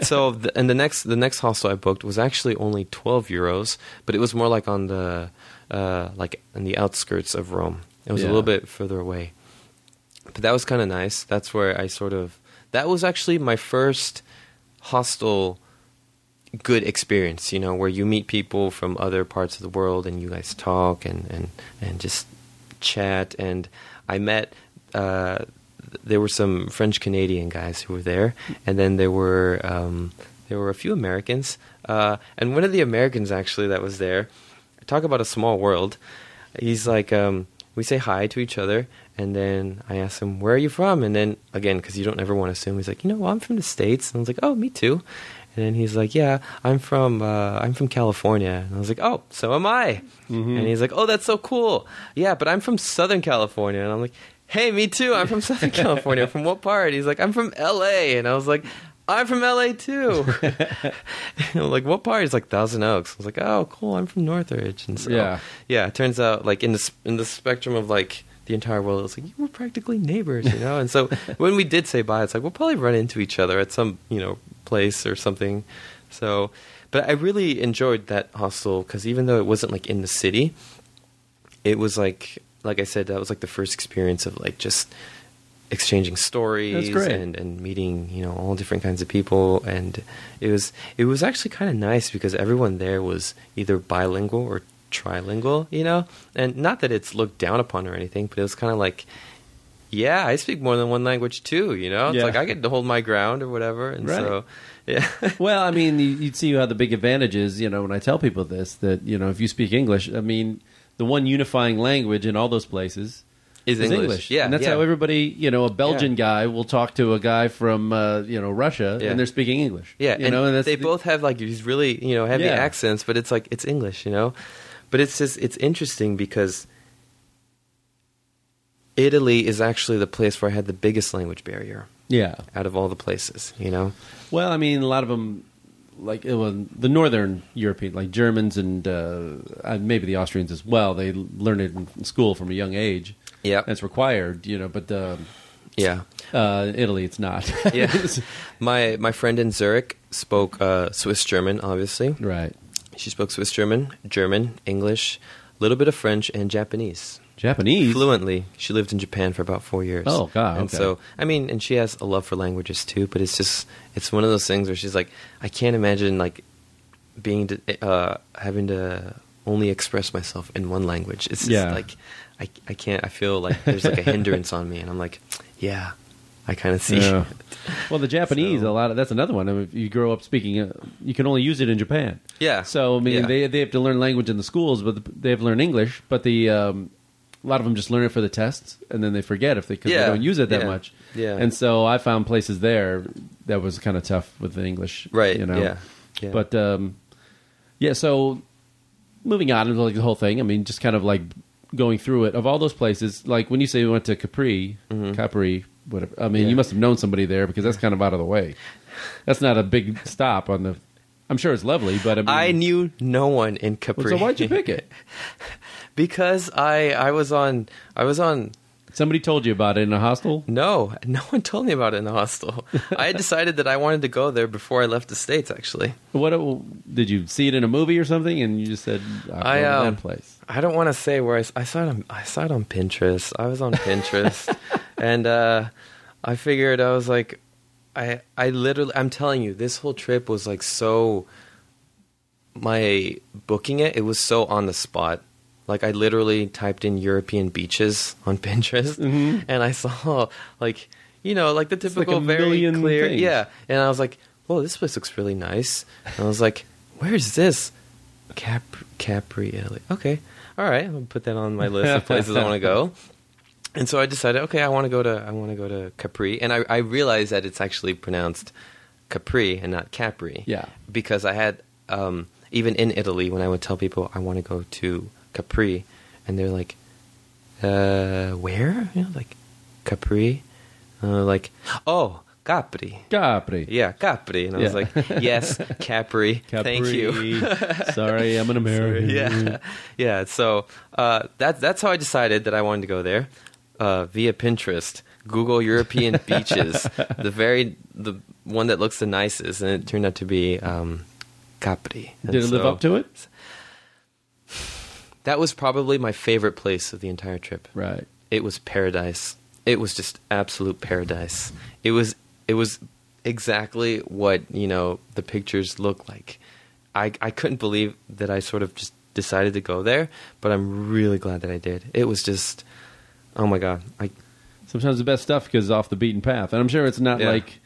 Speaker 2: *laughs* *laughs* so the, and the next the next hostel I booked was actually only twelve euros, but it was more like on the uh, like in the outskirts of Rome. It was
Speaker 1: Yeah.
Speaker 2: a little bit further away, but that was kind of nice. That's where I sort of that was actually my first hostel good experience. You know, where you meet people from other parts of the world and you guys talk and and and just chat. And I met. Uh, there were some French Canadian guys who were there, and then there were um, there were a few Americans, uh, and one of the Americans actually that was there. Talk about a small world. He's like, um, we say hi to each other, and then I ask him, "Where are you from?" And then again, because you don't ever want to assume, he's like, "You know, well, I'm from the states." And I was like, "Oh, me too." And then he's like, "Yeah, I'm from uh, I'm from California." And I was like, "Oh, so am I." And he's like, "Oh, that's so cool." Yeah, but I'm from Southern California, and I'm like, "Hey, me too. I'm from Southern *laughs* California. From what part?" He's like, "I'm from L.A." And I was like, "I'm from L.A. too." *laughs* Like, "What part?" He's like, Thousand Oaks. I was like, "Oh, cool. I'm from Northridge." And so,
Speaker 1: Yeah.
Speaker 2: yeah. It turns out, like in the in the spectrum of like the entire world, it's like you were practically neighbors, you know. And so *laughs* when we did say bye, it's like we'll probably run into each other at some you know place or something. So, but I really enjoyed that hostel because even though it wasn't like in the city, it was like like I said, that was like the first experience of like just exchanging stories and and meeting you know all different kinds of people. And it was it was actually kind of nice because everyone there was either bilingual or trilingual you know? And not that it's looked down upon or anything but it was kind of like yeah i speak more than one language too you know? It's
Speaker 1: Yeah.
Speaker 2: like i get to hold my ground or whatever. And
Speaker 1: Right.
Speaker 2: so yeah. *laughs*
Speaker 1: Well, I mean, you, you'd see how the big advantage is, you know, when I tell people this, that, you know, if you speak English, I mean, the one unifying language in all those places
Speaker 2: is
Speaker 1: is
Speaker 2: english,
Speaker 1: English.
Speaker 2: yeah
Speaker 1: And that's
Speaker 2: yeah.
Speaker 1: how everybody, you know, a Belgian guy will talk to a guy from, uh, you know, Russia,
Speaker 2: Yeah.
Speaker 1: and they're speaking English.
Speaker 2: Yeah,
Speaker 1: You
Speaker 2: and,
Speaker 1: know, and
Speaker 2: they
Speaker 1: the-
Speaker 2: both have like these really you know heavy
Speaker 1: Yeah.
Speaker 2: accents, but it's like it's English, you know. But it's just it's interesting because Italy is actually the place where I had the biggest language barrier
Speaker 1: Yeah.
Speaker 2: out of all the places, you know.
Speaker 1: Well, I mean, a lot of them, like it was the Northern European, like Germans and uh, uh, maybe the Austrians as well. They learn it in school from a young age.
Speaker 2: Yeah,
Speaker 1: That's required, you know. But uh,
Speaker 2: yeah,
Speaker 1: uh, Italy, it's not. *laughs*
Speaker 2: yeah. my my friend in Zurich spoke uh, Swiss German, obviously.
Speaker 1: right.
Speaker 2: She spoke Swiss German, German, English, a little bit of French, and Japanese.
Speaker 1: Japanese.
Speaker 2: fluently. She lived in Japan for about four years.
Speaker 1: Oh, God,
Speaker 2: And
Speaker 1: okay.
Speaker 2: so, I mean, and she has a love for languages too. But it's just, it's one of those things where she's like, I can't imagine like being to, uh, having to only express myself in one language. It's just
Speaker 1: Yeah.
Speaker 2: like, I, I can't. I feel like there's like a *laughs* hindrance on me, and I'm like, yeah, I kind of see.
Speaker 1: Yeah. *laughs* Well, the Japanese,
Speaker 2: So-
Speaker 1: a lot of that's another one. I mean, if you grow up speaking, uh, you can only use it in Japan.
Speaker 2: Yeah.
Speaker 1: So I mean,
Speaker 2: Yeah.
Speaker 1: they they have to learn language in the schools, but they have to learn English. But the um, a lot of them just learn it for the tests and then they forget if they
Speaker 2: Yeah,
Speaker 1: they don't use it that much.
Speaker 2: yeah.
Speaker 1: And so I found places there that was kind of tough with the English.
Speaker 2: Right.
Speaker 1: You know.
Speaker 2: Yeah. yeah.
Speaker 1: But um, yeah, so moving on into like the whole thing. I mean, just kind of like going through it. Of all those places, like when you say we went to Capri,
Speaker 2: Mm-hmm.
Speaker 1: Capri, whatever. I mean,
Speaker 2: Yeah.
Speaker 1: you must have known somebody there because that's kind of out of the way. *laughs* That's not a big stop on the. I'm sure it's lovely, but I mean,
Speaker 2: I knew no one in Capri.
Speaker 1: Well, so why'd you pick it? *laughs*
Speaker 2: because I I was on I was on
Speaker 1: Somebody told you about it in a hostel.
Speaker 2: no *laughs* no one told me about it in the hostel. *laughs* I had decided that I wanted to go there before I left the states. Actually,
Speaker 1: What did you see it in a movie or something? And you just said, "I'll
Speaker 2: I,
Speaker 1: to
Speaker 2: um,
Speaker 1: that place."
Speaker 2: I don't want to say where I, I saw it. On, I saw it on Pinterest. I was on Pinterest, *laughs* and uh, I figured I was like, I I literally I'm telling you, this whole trip was like so. My booking it, it was so on the spot. Like I literally typed in European beaches on *laughs* Pinterest, and I saw like you know like the
Speaker 1: like
Speaker 2: typical very clear
Speaker 1: things.
Speaker 2: yeah. And I was like, "Whoa, this place looks really nice." And I was like, "Where is this?" Cap Capri, Italy. Okay, all right. I'll put that on my list of places I want to go. *laughs* And so I decided, okay, I want to go to I want to go to Capri, and I, I realized that it's actually pronounced Capri and not Capri.
Speaker 1: Yeah.
Speaker 2: because I had um, even in Italy when I would tell people I want to go to Capri, and they're like, uh, where? You know, like Capri, uh, like oh Capri.
Speaker 1: Capri.
Speaker 2: Yeah, Capri. And I was like, yes, Capri. *laughs* Thank you. *laughs*
Speaker 1: Sorry, I'm an *laughs* American.
Speaker 2: yeah, yeah. So uh, that's that's how I decided that I wanted to go there uh, via Pinterest. Google European beaches, the very the one that looks the nicest, and it turned out to be um, Capri. And
Speaker 1: Did it live up to it?
Speaker 2: That was probably my favorite place of the entire trip.
Speaker 1: Right.
Speaker 2: It was paradise. It was just absolute paradise. It was it was exactly what you know the pictures look like. I I couldn't believe that I sort of just decided to go there, but I'm really glad that I did. It was just oh my god. I
Speaker 1: Sometimes the best stuff goes off the beaten path, and I'm sure it's not
Speaker 2: Yeah.
Speaker 1: like.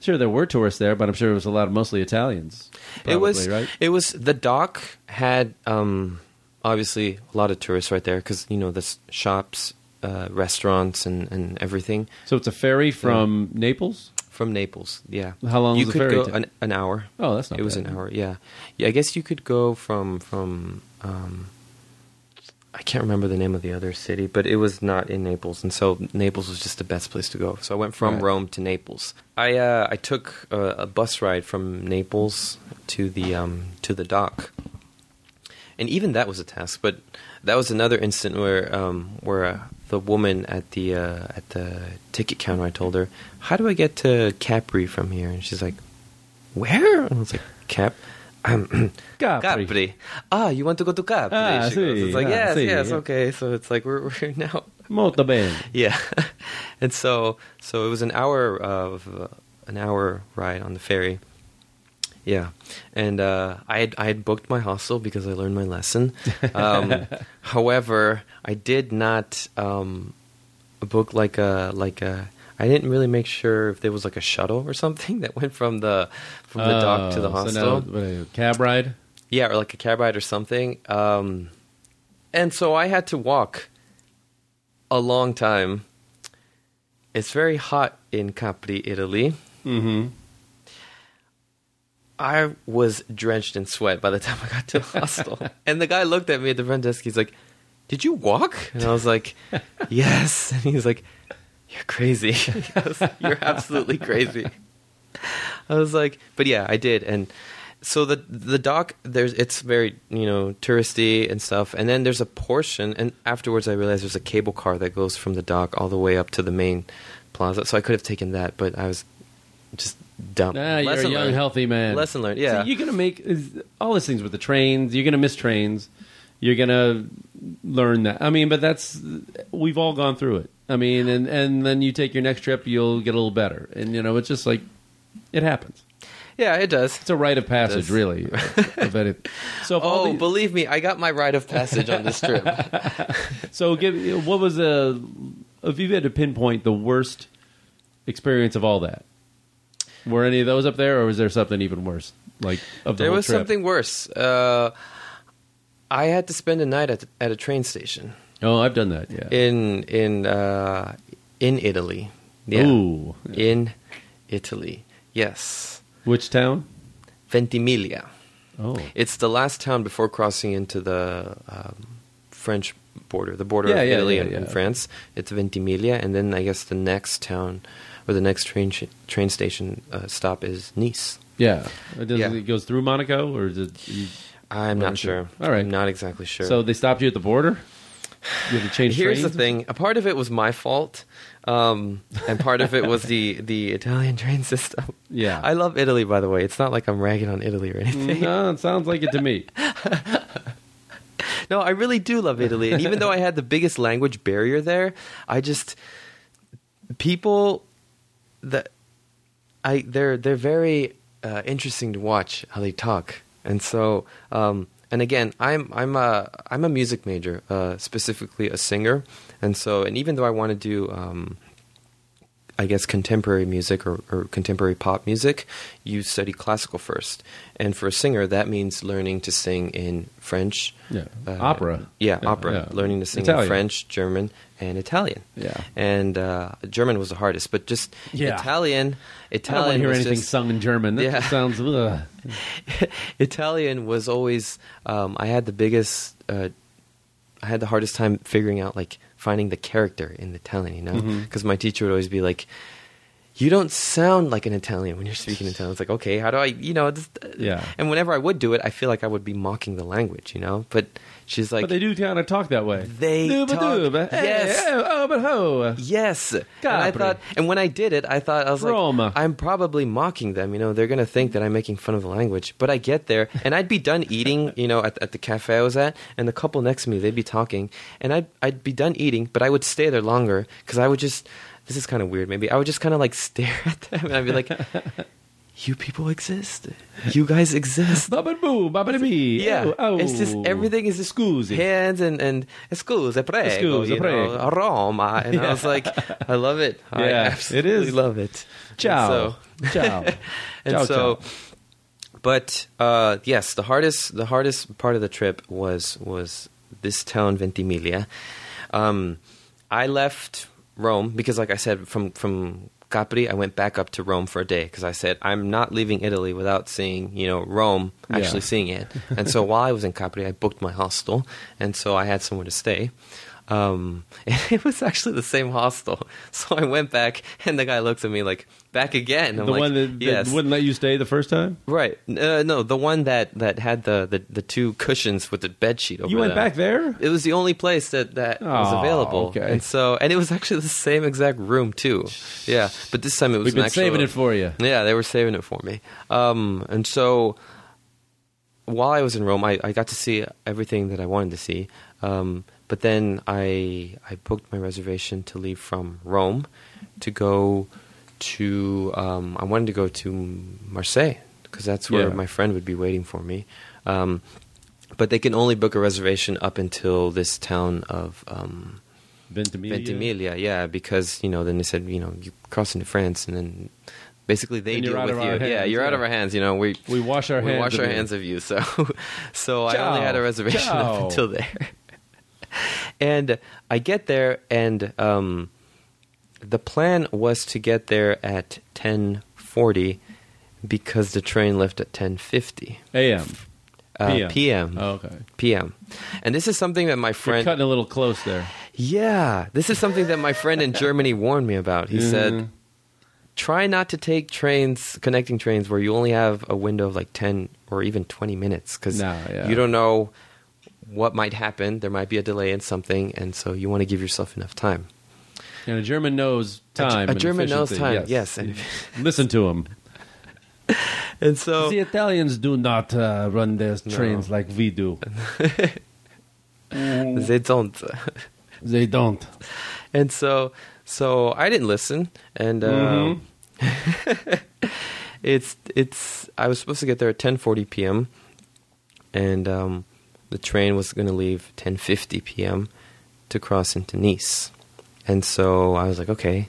Speaker 1: Sure, there were tourists there, but I'm sure it was a lot of mostly Italians.
Speaker 2: it was
Speaker 1: right.
Speaker 2: it was the dock had um obviously a lot of tourists right there cuz you know the shops, uh, restaurants and and everything
Speaker 1: So it's a ferry from Naples.
Speaker 2: from Naples. Yeah.
Speaker 1: How long
Speaker 2: you could
Speaker 1: ferry
Speaker 2: go an, an hour.
Speaker 1: Oh, that's not.
Speaker 2: it was an hour. Yeah, yeah. I guess you could go from from. Um, I can't remember the name of the other city, but it was not in Naples, and so Naples was just the best place to go. So I went from
Speaker 1: Right.
Speaker 2: Rome to Naples. I uh, I took a, a bus ride from Naples to the um, to the dock, and even that was a task. But that was another instant where um, where uh, the woman at the uh, at the ticket counter, I told her, "How do I get to Capri from here?" And she's like, "Where?" And I was like, "Cap." Um, *clears throat*
Speaker 1: Capri.
Speaker 2: Capri. Ah, you want to go to Capri?
Speaker 1: Ah,
Speaker 2: she goes. It's like
Speaker 1: ah,
Speaker 2: yes,
Speaker 1: sì,
Speaker 2: yes,
Speaker 1: yeah.
Speaker 2: okay. So it's like we're *laughs* we're now
Speaker 1: Molto bene. *laughs*
Speaker 2: yeah, and so so it was an hour of uh, an hour ride on the ferry. Yeah, and uh, I had I had booked my hostel because I learned my lesson. *laughs* Um, however, I did not um, book like a like a. I didn't really make sure if there was like a shuttle or something *laughs* that went from the from the dock to the
Speaker 1: Oh,
Speaker 2: hostel.
Speaker 1: So now, what, a cab ride.
Speaker 2: Yeah, or like a cab ride or something. Um, and so I had to walk a long time. It's very hot in Capri, Italy.
Speaker 1: Mm-hmm.
Speaker 2: I was drenched in sweat by the time I got to the *laughs* hostel. and the guy looked at me at the front desk. He's like, Did you walk? And I was like, *laughs* Yes. And he's like, You're crazy. *laughs* Goes, You're absolutely crazy. I was like, But yeah, I did. And so the the dock there's it's very you know touristy and stuff and then there's a portion and afterwards i realized there's a cable car that goes from the dock all the way up to the main plaza so i could have taken that but i was just dumb
Speaker 1: Ah, you're
Speaker 2: Lesson
Speaker 1: a young,
Speaker 2: learned.
Speaker 1: healthy man.
Speaker 2: Lesson learned, yeah.
Speaker 1: So you're gonna make is, all these things with the trains. You're gonna miss trains. You're gonna learn that. I mean, but that's we've all gone through it. I mean, and and then you take your next trip, you'll get a little better. And you know, it's just like it happens.
Speaker 2: yeah it does
Speaker 1: It's a rite of passage, really. of it. So, if all
Speaker 2: Oh,
Speaker 1: the-
Speaker 2: believe me, I got my rite of passage on this trip. *laughs*
Speaker 1: so give what was a if you had to pinpoint the worst experience of all that? Were any of those up there, or was there something even worse? Like of the
Speaker 2: there was
Speaker 1: trip?
Speaker 2: something worse. Uh, I had to spend a night at at a train station.
Speaker 1: Oh, I've done that. Yeah.
Speaker 2: in in uh, in Italy. Yeah,
Speaker 1: Ooh.
Speaker 2: in Italy. Yes,
Speaker 1: Which town?
Speaker 2: Ventimiglia.
Speaker 1: Oh.
Speaker 2: It's the last town before crossing into the um, French border, the border
Speaker 1: Yeah,
Speaker 2: of
Speaker 1: yeah,
Speaker 2: Italy
Speaker 1: yeah,
Speaker 2: and. France. It's Ventimiglia, and then I guess the next town or the next train sh- train station uh, stop is Nice.
Speaker 1: Yeah. It, does,
Speaker 2: Yeah.
Speaker 1: it goes through Monaco, or is it? You,
Speaker 2: I'm not sure.
Speaker 1: All right.
Speaker 2: I'm not exactly sure.
Speaker 1: So they stopped you at the border. You had to change.
Speaker 2: Here's the thing: a part of it was my fault, um, and part of it was the the Italian train system.
Speaker 1: Yeah.
Speaker 2: I love Italy, by the way. It's not like I'm ragging on Italy or anything.
Speaker 1: No, it sounds like it to me. *laughs*
Speaker 2: No, I really do love Italy. And even though I had the biggest language barrier there, I just people that I they're they're very uh, interesting to watch how they talk. And so um and again, I'm I'm a I'm a music major, uh, specifically a singer. And so and even though I want to do um I guess contemporary music or, or contemporary pop music, you study classical first. And for a singer, that means learning to sing in French,
Speaker 1: Yeah.
Speaker 2: uh,
Speaker 1: Opera.
Speaker 2: Yeah,
Speaker 1: Yeah,
Speaker 2: opera.
Speaker 1: yeah.
Speaker 2: Learning to sing
Speaker 1: Italian.
Speaker 2: in French, German, and Italian.
Speaker 1: Yeah.
Speaker 2: And uh, German was the hardest, but just
Speaker 1: Yeah.
Speaker 2: Italian.
Speaker 1: I don't want to hear anything
Speaker 2: just,
Speaker 1: sung in German. That
Speaker 2: Yeah.
Speaker 1: sounds. *laughs*
Speaker 2: Italian was always. Um, I had the biggest. Uh, I had the hardest time figuring out like finding the character in the Italian. You know,
Speaker 1: Mm-hmm.
Speaker 2: because my teacher would always be like. You don't sound like an Italian when you're speaking *laughs* Italian. It's like, okay, how do I, you know, just,
Speaker 1: Yeah.
Speaker 2: And whenever I would do it, I feel like I would be mocking the language, you know. But she's like,
Speaker 1: but they do kind of talk that way.
Speaker 2: They
Speaker 1: Dooba
Speaker 2: talk-
Speaker 1: dooba. Hey,
Speaker 2: Yes.
Speaker 1: oh, oh, but ho.
Speaker 2: Yes. And I thought, and when I did it, I thought I was
Speaker 1: Roma.
Speaker 2: like, I'm probably mocking them. You know, they're gonna think that I'm making fun of the language. But I get there, and I'd be done eating. *laughs* You know, at, at the cafe I was at, and the couple next to me, they'd be talking, and I'd I'd be done eating, but I would stay there longer because I would just. This is kind of weird. Maybe I would just kind of like *laughs* stare at them, and I'd be like, "You people exist. You guys exist."
Speaker 1: Baba boo, baba bee.
Speaker 2: Yeah,
Speaker 1: Oh, oh.
Speaker 2: it's just everything is just
Speaker 1: Scusi.
Speaker 2: hands and and scusa prego,
Speaker 1: Scusa,
Speaker 2: you
Speaker 1: prego.
Speaker 2: know, Roma, and I *laughs* was like, I love it. I
Speaker 1: Yeah,
Speaker 2: absolutely
Speaker 1: it is.
Speaker 2: love it.
Speaker 1: Ciao.
Speaker 2: And so, *laughs*
Speaker 1: Ciao. *laughs*
Speaker 2: and
Speaker 1: Ciao,
Speaker 2: so
Speaker 1: ciao.
Speaker 2: but uh, yes, the hardest the hardest part of the trip was was this town Ventimiglia. Um, I left Rome because, like I said, from from Capri, I went back up to Rome for a day because I said I'm not leaving Italy without seeing you know Rome, actually
Speaker 1: Yeah.
Speaker 2: seeing it. and so *laughs* while I was in Capri, I booked my hostel, and so I had somewhere to stay. Um, *laughs* and it was actually the same hostel. *laughs* So I went back, and the guy looks at me like, "Back again?" I'm
Speaker 1: the
Speaker 2: like,
Speaker 1: one that, that
Speaker 2: yes.
Speaker 1: wouldn't let you stay the first time.
Speaker 2: Right. Uh, no, the one that, that had the, the, the two cushions with the bed sheet over
Speaker 1: You went
Speaker 2: them.
Speaker 1: back there.
Speaker 2: It was the only place that, that was
Speaker 1: Oh,
Speaker 2: available.
Speaker 1: okay.
Speaker 2: And so and it was actually the same exact room too. Yeah. But this time it was
Speaker 1: We've been
Speaker 2: actual,
Speaker 1: saving it for you.
Speaker 2: Yeah, they were saving it for me. Um and so while I was in Rome I, I got to see everything that I wanted to see. Um but then I I booked my reservation to leave from Rome to go to um, I wanted to go to Marseille because that's where
Speaker 1: Yeah.
Speaker 2: my friend would be waiting for me. Um, but they can only book a reservation up until this town of um,
Speaker 1: Ventimiglia.
Speaker 2: Ventimiglia, yeah, because you know then they said you know you cross into France and then basically they deal with you.
Speaker 1: our
Speaker 2: yeah, you're out of our hands. You know we
Speaker 1: We wash our
Speaker 2: we
Speaker 1: hands.
Speaker 2: wash
Speaker 1: of
Speaker 2: our
Speaker 1: you.
Speaker 2: hands of you. So *laughs* so I only had a reservation
Speaker 1: Ciao.
Speaker 2: up until there. And I get there and um, the plan was to get there at 10:40 because the train left at 10:50
Speaker 1: A.M.
Speaker 2: uh,
Speaker 1: PM.
Speaker 2: PM
Speaker 1: Oh, okay.
Speaker 2: PM. And this is something that my
Speaker 1: You're
Speaker 2: friend
Speaker 1: cutting a little close there.
Speaker 2: Yeah, this is something that my friend in Germany *laughs* warned me about. He
Speaker 1: Mhm.
Speaker 2: said try not to take trains connecting trains where you only have a window of like 10 or even 20 minutes cuz
Speaker 1: No, yeah.
Speaker 2: you don't know what might happen. There might be a delay in something and so you want to give yourself enough time.
Speaker 1: And a German knows time.
Speaker 2: a
Speaker 1: and
Speaker 2: German knows time, yes, and- *laughs*
Speaker 1: Listen to him. *laughs*
Speaker 2: And so
Speaker 1: the Italians do not uh, run their
Speaker 2: No.
Speaker 1: trains like we do. *laughs*
Speaker 2: they don't.
Speaker 1: They don't.
Speaker 2: And so, so I didn't listen, and um, it's it's. I was supposed to get there at ten forty p.m. and um, the train was going to leave ten fifty p.m. to cross into Nice, and so I was like, okay,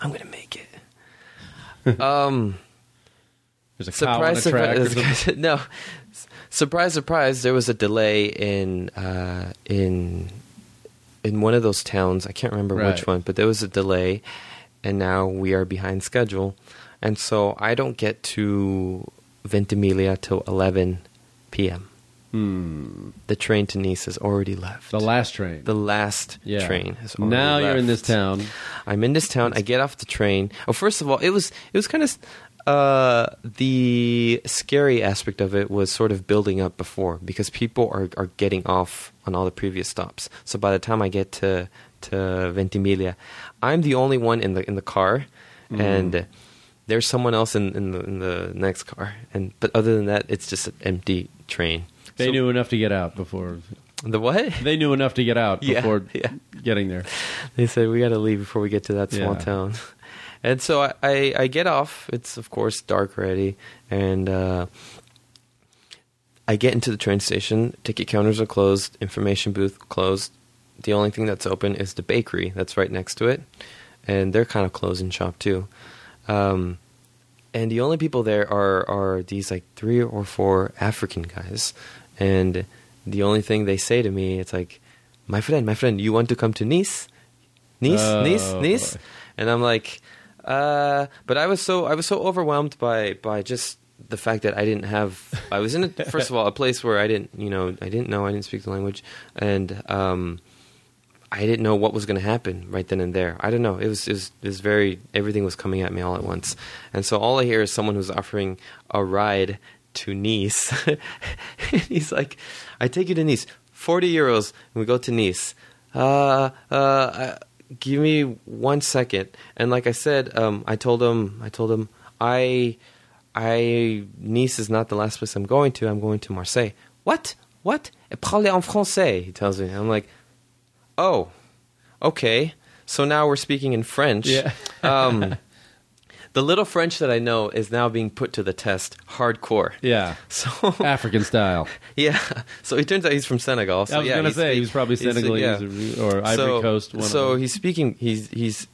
Speaker 2: I'm going to make it. *laughs* um,
Speaker 1: There's a cow on
Speaker 2: surprise, surprise, *laughs* no, surprise, surprise. There was a delay in uh, in in one of those towns. I can't remember
Speaker 1: Right.
Speaker 2: which one, but there was a delay, and now we are behind schedule, and so I don't get to Ventimiglia till 11 p.m.
Speaker 1: Hmm.
Speaker 2: The train to Nice has already left.
Speaker 1: The last train.
Speaker 2: The last
Speaker 1: yeah.
Speaker 2: train has already
Speaker 1: now you're in this town.
Speaker 2: I'm in this town. I get off the train. Oh, first of all, it was it was kind of uh, the scary aspect of it was sort of building up before because people are are getting off on all the previous stops. So by the time I get to to Ventimiglia, I'm the only one in the in the car,
Speaker 1: Mm.
Speaker 2: and there's someone else in, in the in the next car. And but other than that, it's just an empty train.
Speaker 1: They
Speaker 2: So-
Speaker 1: knew enough to get out before.
Speaker 2: the what?
Speaker 1: They knew enough to get out *laughs*
Speaker 2: Yeah,
Speaker 1: before
Speaker 2: yeah.
Speaker 1: getting there.
Speaker 2: They said we got to leave before we get to that small
Speaker 1: Yeah.
Speaker 2: town. *laughs* And so I, I, I get off. It's of course dark already, and uh, I get into the train station. Ticket counters are closed. Information booth closed. The only thing that's open is the bakery that's right next to it, and they're kind of closing shop too. Um, and the only people there are are these like three or four African guys, and the only thing they say to me, it's like, "My friend, my friend, you want to come to Nice? Nice,
Speaker 1: Oh,
Speaker 2: Nice, Nice?" And I'm like, uh, but I was so I was so overwhelmed by by just the fact that I didn't have. I was in a, *laughs* first of all a place where I didn't you know I didn't know I didn't speak the language, and um, I didn't know what was going to happen right then and there. I don't know. It was, it was it was very everything was coming at me all at once, and so all I hear is someone who's offering a ride to Nice. *laughs* He's like, "I take you to Nice, forty euros, and we go to Nice." Uh, uh, uh, give me one second. And like I said, um, I told him, I told him, I, I Nice is not the last place I'm going to. I'm going to Marseille. What? What? Parlez en français. He tells me. I'm like, oh, okay. So now we're speaking in French.
Speaker 1: Yeah.
Speaker 2: um, *laughs* the little French that I know is now being put to the test, hardcore.
Speaker 1: Yeah, *laughs*
Speaker 2: So
Speaker 1: African style. *laughs*
Speaker 2: yeah. So it turns out he's from Senegal. So
Speaker 1: I was
Speaker 2: yeah,
Speaker 1: going to
Speaker 2: he's
Speaker 1: say he was probably Senegalese
Speaker 2: yeah.
Speaker 1: or, or Ivory
Speaker 2: so,
Speaker 1: Coast. One
Speaker 2: so he's speaking. He's he's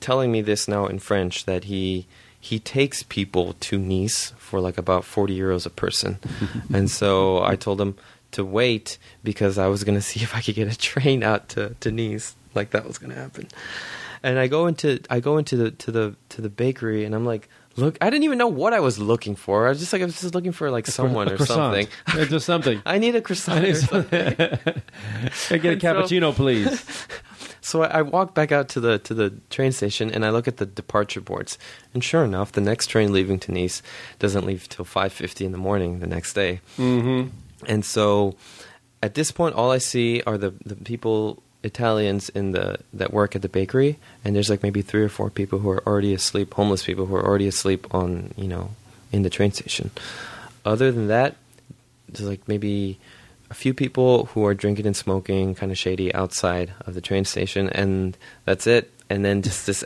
Speaker 2: telling me this now in French that he he takes people to Nice for like about forty euros a person, *laughs* and so I told him to wait because I was going to see if I could get a train out to to Nice. Like that was going to happen. And I go into I go into the to the to the bakery and I'm like. Look, I didn't even know what I was looking for. I was just like I was just looking for like someone or something.
Speaker 1: Yeah, just something. *laughs*
Speaker 2: I need a croissant. *laughs*
Speaker 1: I need
Speaker 2: or something.
Speaker 1: I *laughs* get a
Speaker 2: And so-
Speaker 1: cappuccino, please?
Speaker 2: So I, I walk back out to the to the train station and I look at the departure boards, and sure enough, the next train leaving to Nice doesn't leave till five fifty in the morning the next day.
Speaker 1: Mm-hmm.
Speaker 2: And so, at this point, all I see are the the people Italians in the that work at the bakery, and there's like maybe three or four people who are already asleep, homeless people who are already asleep on you know in the train station. Other than that, there's like maybe a few people who are drinking and smoking, kind of shady outside of the train station, and that's it. And then just this,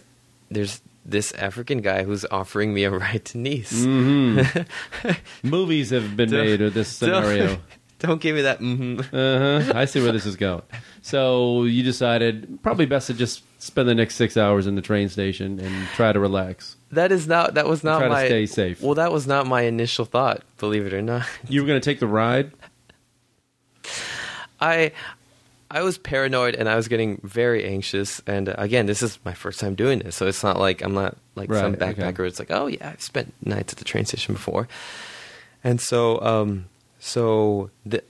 Speaker 2: there's this African guy who's offering me a *laughs* ride to Nice.
Speaker 1: Mm-hmm. *laughs* Movies have been made of this scenario. *laughs*
Speaker 2: Don't give me that. Mm-hmm.
Speaker 1: Uh huh. I see where this is going. So you decided probably best to just spend the next six hours in the train station and try to relax.
Speaker 2: That is not. That was not
Speaker 1: Try to
Speaker 2: my.
Speaker 1: stay safe.
Speaker 2: Well, that was not my initial thought. Believe it or not,
Speaker 1: You were going to take the ride.
Speaker 2: I. I was paranoid and I was getting very anxious. And again, this is my first time doing this, so it's not like I'm not like some
Speaker 1: Right, okay.
Speaker 2: backpacker. It's like, oh yeah, I've spent nights at the train station before. And so, um, so the,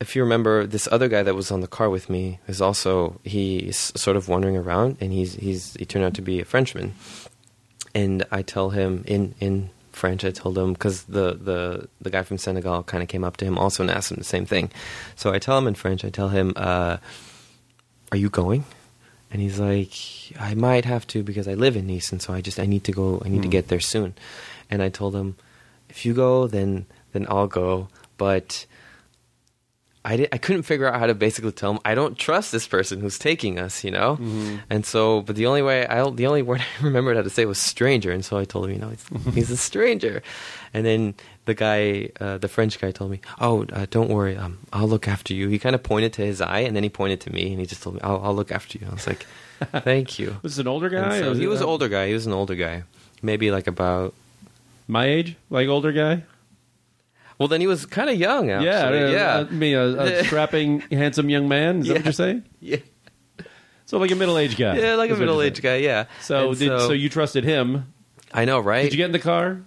Speaker 2: if you remember, this other guy that was on the car with me is also he's sort of wandering around, and he's he's he turned out to be a Frenchman. And I tell him in in French, I told him because the the the guy from Senegal kind of came up to him also and asked him the same thing. So I tell him in French, I tell him, uh, "Are you going?" And he's like, "I might have to because I live in Nice, and so I just I need to go. I need to
Speaker 1: Hmm.
Speaker 2: get there soon." And I told him, "If you go, then then I'll go." But I did, I couldn't figure out how to basically tell him I don't trust this person who's taking us, you know.
Speaker 1: Mm-hmm.
Speaker 2: And so, but the only way I the only *laughs* word I remembered how to say was stranger, and so I told him, you know, he's, *laughs* he's a stranger. And then the guy, uh, the French guy, told me, "Oh, uh, don't worry, um, I'll look after you." He kind of pointed to his eye, and then he pointed to me, and he just told me, "I'll, I'll look after you." I was like, *laughs* "Thank you."
Speaker 1: Was this an older guy?
Speaker 2: so he was an older guy. He was an older guy, maybe like about.
Speaker 1: My age, like older guy.
Speaker 2: Well, then he was kind of young. Actually.
Speaker 1: yeah, uh,
Speaker 2: yeah.
Speaker 1: Mean, a, a *laughs* strapping, handsome young man. Is that what you're saying? *laughs*
Speaker 2: Yeah.
Speaker 1: So like a middle aged guy.
Speaker 2: yeah, like a
Speaker 1: is what you're
Speaker 2: middle aged guy. Yeah.
Speaker 1: So, did, so you trusted him?
Speaker 2: I know, right?
Speaker 1: Did you get in the car?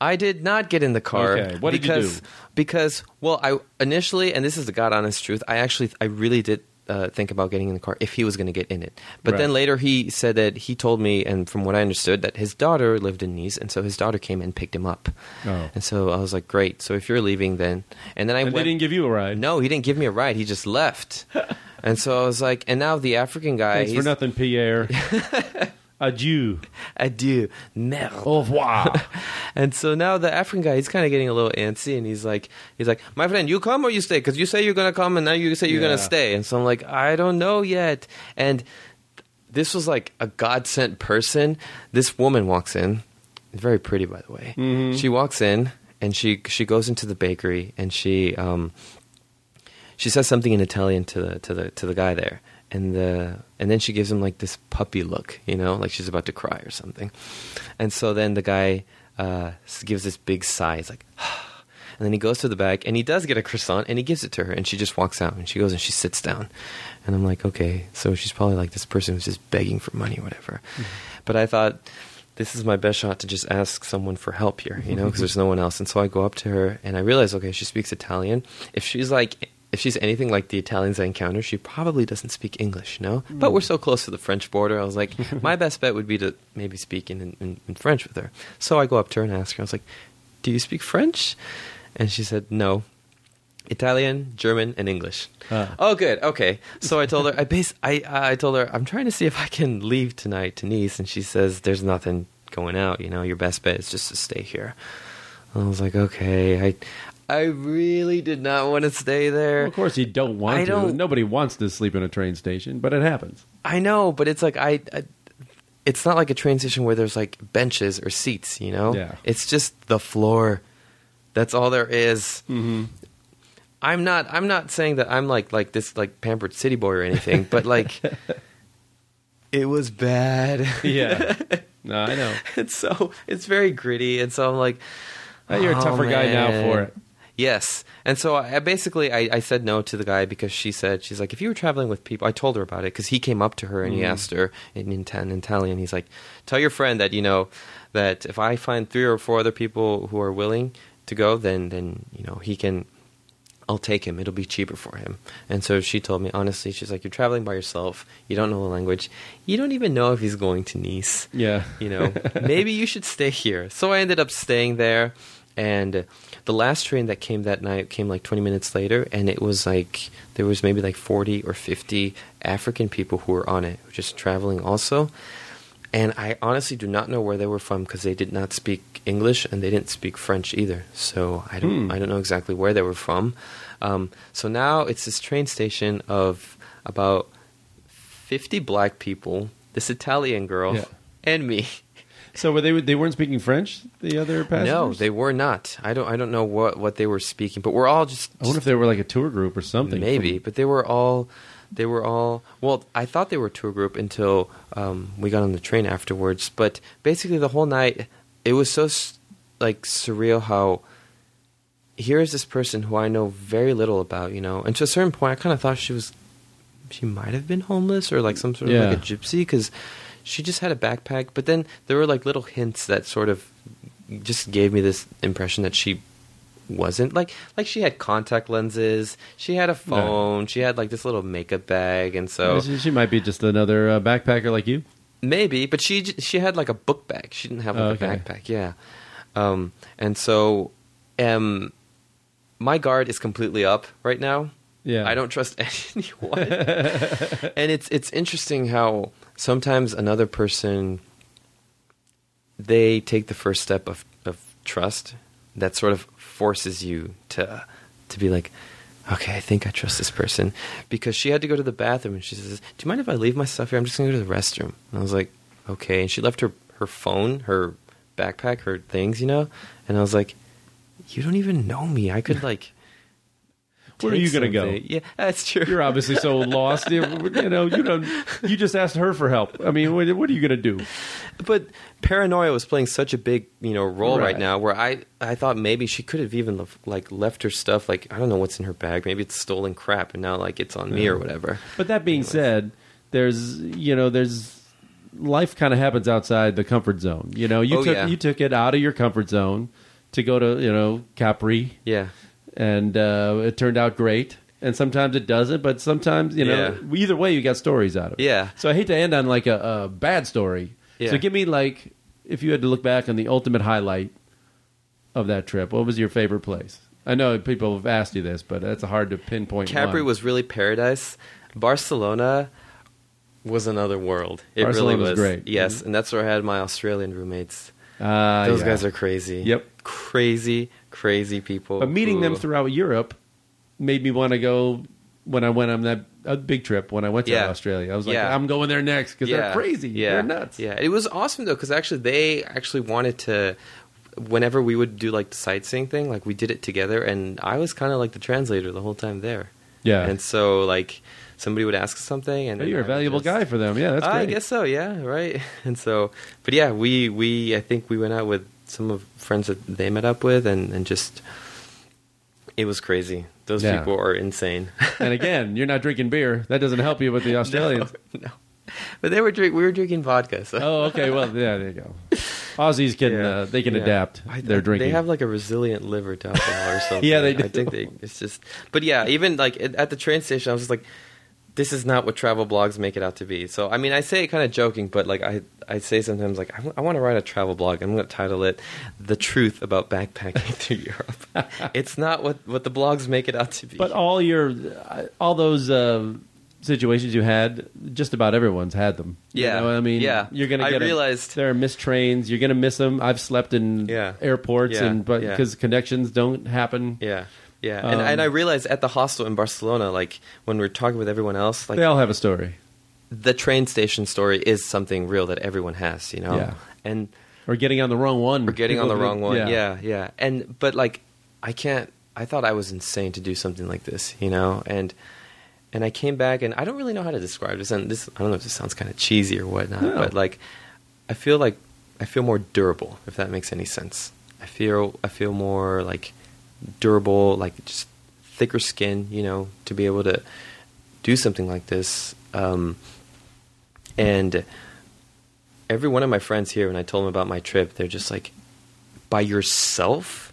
Speaker 2: I did not get in the car.
Speaker 1: Okay, what did you do?
Speaker 2: Because, well, I initially, and this is the god honest truth, I actually, I really did uh, think about getting in the car if he was going to get in it. But
Speaker 1: Right.
Speaker 2: then later he said that he told me, and from what I understood, that his daughter lived in Nice, and so his daughter came and picked him up.
Speaker 1: Oh.
Speaker 2: And so I was like, great. So if you're leaving, then, and then I
Speaker 1: And
Speaker 2: went.
Speaker 1: they didn't give you a ride.
Speaker 2: no, he didn't give me a ride. He just left. *laughs* and so I was like, and now the African guy.
Speaker 1: Thanks for nothing, Pierre. *laughs* Adieu.
Speaker 2: Adieu. Merde.
Speaker 1: Au revoir. *laughs*
Speaker 2: And so now the African guy, he's kind of getting a little antsy, and he's like, he's like, my friend, you come or you stay? Because you say you're gonna come, and now you say you're
Speaker 1: Yeah.
Speaker 2: gonna stay. And so I'm like, I don't know yet. And this was like a God sent person. This woman walks in, very pretty, by the way.
Speaker 1: Mhm.
Speaker 2: She walks in, and she she goes into the bakery, and she um she says something in Italian to the to the to the guy there, and the and then she gives him like this puppy look, you know, like she's about to cry or something. And so then the guy uh, gives this big sigh. He's like, *sighs* and then he goes to the back and he does get a croissant and he gives it to her and she just walks out and she goes and she sits down. And I'm like, okay, so she's probably like this person who's just begging for money or whatever. But I thought this is my best shot to just ask someone for help here, you know, because there's no one else. And so I go up to her and I realize, okay, she speaks Italian. If she's like, if she's anything like the Italians I encounter, she probably doesn't speak English, you know? But we're so close to the French border. I was like, *laughs* my best bet would be to maybe speak in, in, in French with her. So I go up to her and ask her, I was like, do you speak French? And she said, no. Italian, German, and English.
Speaker 1: Ah.
Speaker 2: Oh, good. Okay. So I told her. I base. I I told her I'm trying to see if I can leave tonight to Nice, and she says there's nothing going out. You know, your best bet is just to stay here. I was like, okay. I I really did not want to stay there.
Speaker 1: Well, of course, you don't want
Speaker 2: I
Speaker 1: to.
Speaker 2: don't-
Speaker 1: Nobody wants to sleep in a train station, but it happens.
Speaker 2: I know, but it's like I, I. It's not like a train station where there's like benches or seats. You know.
Speaker 1: Yeah.
Speaker 2: It's just the floor. That's all there is.
Speaker 1: Mm-hmm.
Speaker 2: I'm not I'm not saying that I'm like like this like pampered city boy or anything, but like *laughs* it was bad.
Speaker 1: Yeah. *laughs* no, I know.
Speaker 2: and so it's very gritty and so I'm like
Speaker 1: Hey, you're a
Speaker 2: "Oh,
Speaker 1: tougher guy now for it.
Speaker 2: Yes. And so I, I basically I, I said no to the guy because she said she's like if you were traveling with people I told her about it because he came up to her and he
Speaker 1: Mm.
Speaker 2: asked her in, in, in Italian he's like tell your friend that you know that if I find three or four other people who are willing to go then then you know he can I'll take him. It'll be cheaper for him. And so she told me honestly, she's like, You're traveling by yourself. You don't know the language. You don't even know if he's going to Nice.
Speaker 1: Yeah.
Speaker 2: You know, maybe you should stay here. So I ended up staying there. And the last train that came that night came like 20 minutes later. And it was like, there was maybe like 40 or 50 African people who were on it, just traveling also. And I honestly do not know where they were from because they did not speak English and they didn't speak French either. So I don't
Speaker 1: Hmm.
Speaker 2: I don't know exactly where they were from. Um, so now it's this train station of about fifty black people, this Italian girl,
Speaker 1: Yeah.
Speaker 2: and me.
Speaker 1: So were they they weren't speaking French? The other passengers?
Speaker 2: No, they were not. I don't I don't know what what they were speaking, but we're all just,
Speaker 1: I wonder if they were like a tour group or something.
Speaker 2: maybe. But they were all they were all well. I thought they were a tour group until um, we got on the train afterwards. But basically, the whole night it was so like surreal how here is this person who I know very little about, you know, and to a certain point, I kind of thought she was she might have been homeless or like some sort of like a gypsy because she just had a backpack. But then there were like little hints that sort of just gave me this impression that she wasn't like like she had contact lenses she had a phone she had like this little makeup bag and so
Speaker 1: she, she might be just another uh, backpacker like you.
Speaker 2: maybe but she she had like a book bag she didn't have like
Speaker 1: Oh,
Speaker 2: a backpack yeah um and so um my guard is completely up right now
Speaker 1: Yeah.
Speaker 2: I don't trust *laughs* anyone. *laughs* and it's it's interesting how sometimes another person they take the first step of, of trust that sort of forces you to to be like, okay, I think I trust this person because she had to go to the bathroom and she says, "Do you mind if I leave my stuff here? I'm just going to go to the restroom." And I was like, "Okay." And she left her her phone, her backpack, her things, you know. And I was like, "You don't even know me. I could like."
Speaker 1: Where are you gonna go?
Speaker 2: Yeah, that's true.
Speaker 1: You're obviously so lost. You know, you don't. You just asked her for help. I mean, what, what are you going to do?
Speaker 2: But paranoia was playing such a big, you know, role right,
Speaker 1: Right.
Speaker 2: now. Where I, I thought maybe she could have even lef- like left her stuff. Like I don't know what's in her bag. Maybe it's stolen crap, and now like it's on me or whatever.
Speaker 1: But that being
Speaker 2: Anyways.
Speaker 1: said, there's you know there's life kind of happens outside the comfort zone. You know, you
Speaker 2: Oh,
Speaker 1: took
Speaker 2: yeah.
Speaker 1: you took it out of your comfort zone to go to you know Capri,
Speaker 2: Yeah.
Speaker 1: And uh, it turned out great. And sometimes it doesn't, but sometimes you know. Either way, you got stories out of it.
Speaker 2: Yeah.
Speaker 1: So I hate to end on like a, a bad story.
Speaker 2: Yeah.
Speaker 1: So give me like if you had to look back on the ultimate highlight of that trip, what was your favorite place? I know people have asked you this, but that's hard to pinpoint.
Speaker 2: Capri
Speaker 1: one.
Speaker 2: was really paradise. Barcelona was another world. It
Speaker 1: Barcelona
Speaker 2: really
Speaker 1: was
Speaker 2: was
Speaker 1: great. Mm-hmm.
Speaker 2: Yes, and that's where I had my Australian roommates.
Speaker 1: Ah,
Speaker 2: Those
Speaker 1: yeah.
Speaker 2: guys are crazy.
Speaker 1: Yep.
Speaker 2: Crazy, crazy people.
Speaker 1: But meeting them throughout Europe made me want to go when I went on that a big trip when I went to
Speaker 2: Yeah.
Speaker 1: Australia. I was like,
Speaker 2: Yeah.
Speaker 1: I'm going there next because they're crazy.
Speaker 2: Yeah,
Speaker 1: They're nuts.
Speaker 2: Yeah, it was awesome though because actually they actually wanted to. Whenever we would do like the sightseeing thing, like we did it together, and I was kind of like the translator the whole time there.
Speaker 1: Yeah.
Speaker 2: And so like somebody would ask something, and
Speaker 1: Hey, you're a
Speaker 2: I
Speaker 1: valuable
Speaker 2: just-
Speaker 1: guy for them. Yeah, that's great.
Speaker 2: I guess so. Yeah, right. *laughs* And so, but yeah, we we I think we went out with some of friends that they met up with, and and just it was crazy. Those
Speaker 1: Yeah.
Speaker 2: people are insane. *laughs*
Speaker 1: and again, you're not drinking beer. That doesn't help you with the *laughs* Australians.
Speaker 2: no, *laughs* no. But they were drink. We were drinking vodka. So.
Speaker 1: oh, okay. Well, yeah, there you go. Aussies can
Speaker 2: Yeah.
Speaker 1: uh, they can
Speaker 2: Yeah.
Speaker 1: adapt
Speaker 2: I-
Speaker 1: their drinking.
Speaker 2: They have like a resilient liver to alcohol or something.
Speaker 1: Yeah, they do.
Speaker 2: I think they. It's just. But yeah, even like at at the train station, I was just like, "This is not what travel blogs make it out to be." So I mean, I say it kind of joking, but like I I say sometimes like I want to write a travel blog. I'm going to title it "The Truth About Backpacking *laughs* Through Europe." *laughs* it's not what what the blogs make it out to be.
Speaker 1: but all your uh, all those uh, situations you had, just about everyone's had them. You
Speaker 2: Yeah.
Speaker 1: know, I mean,
Speaker 2: Yeah.
Speaker 1: you're gonna Get I
Speaker 2: realized-
Speaker 1: there are missed trains. You're gonna miss them. I've slept in
Speaker 2: Yeah.
Speaker 1: airports,
Speaker 2: Yeah.
Speaker 1: and but
Speaker 2: Yeah.
Speaker 1: because connections don't happen,
Speaker 2: yeah. Yeah, and,
Speaker 1: Um,
Speaker 2: and I realized at the hostel in Barcelona, like when we're talking with everyone else, like
Speaker 1: they all have a story.
Speaker 2: the train station story is something real that everyone has, you know.
Speaker 1: Yeah.
Speaker 2: And
Speaker 1: Or getting on the wrong one.
Speaker 2: we're getting on the wrong one. Yeah. yeah, And but like I can't I thought I was insane to do something like this, you know? And and I came back and I don't really know how to describe this and this I don't know if this sounds kind of cheesy or whatnot,
Speaker 1: No.
Speaker 2: but like I feel like I feel more durable, if that makes any sense. I feel I feel more like durable, like just thicker skin, you know, to be able to do something like this. Um, and every one of my friends here, when I told them about my trip, they're just like, "By yourself?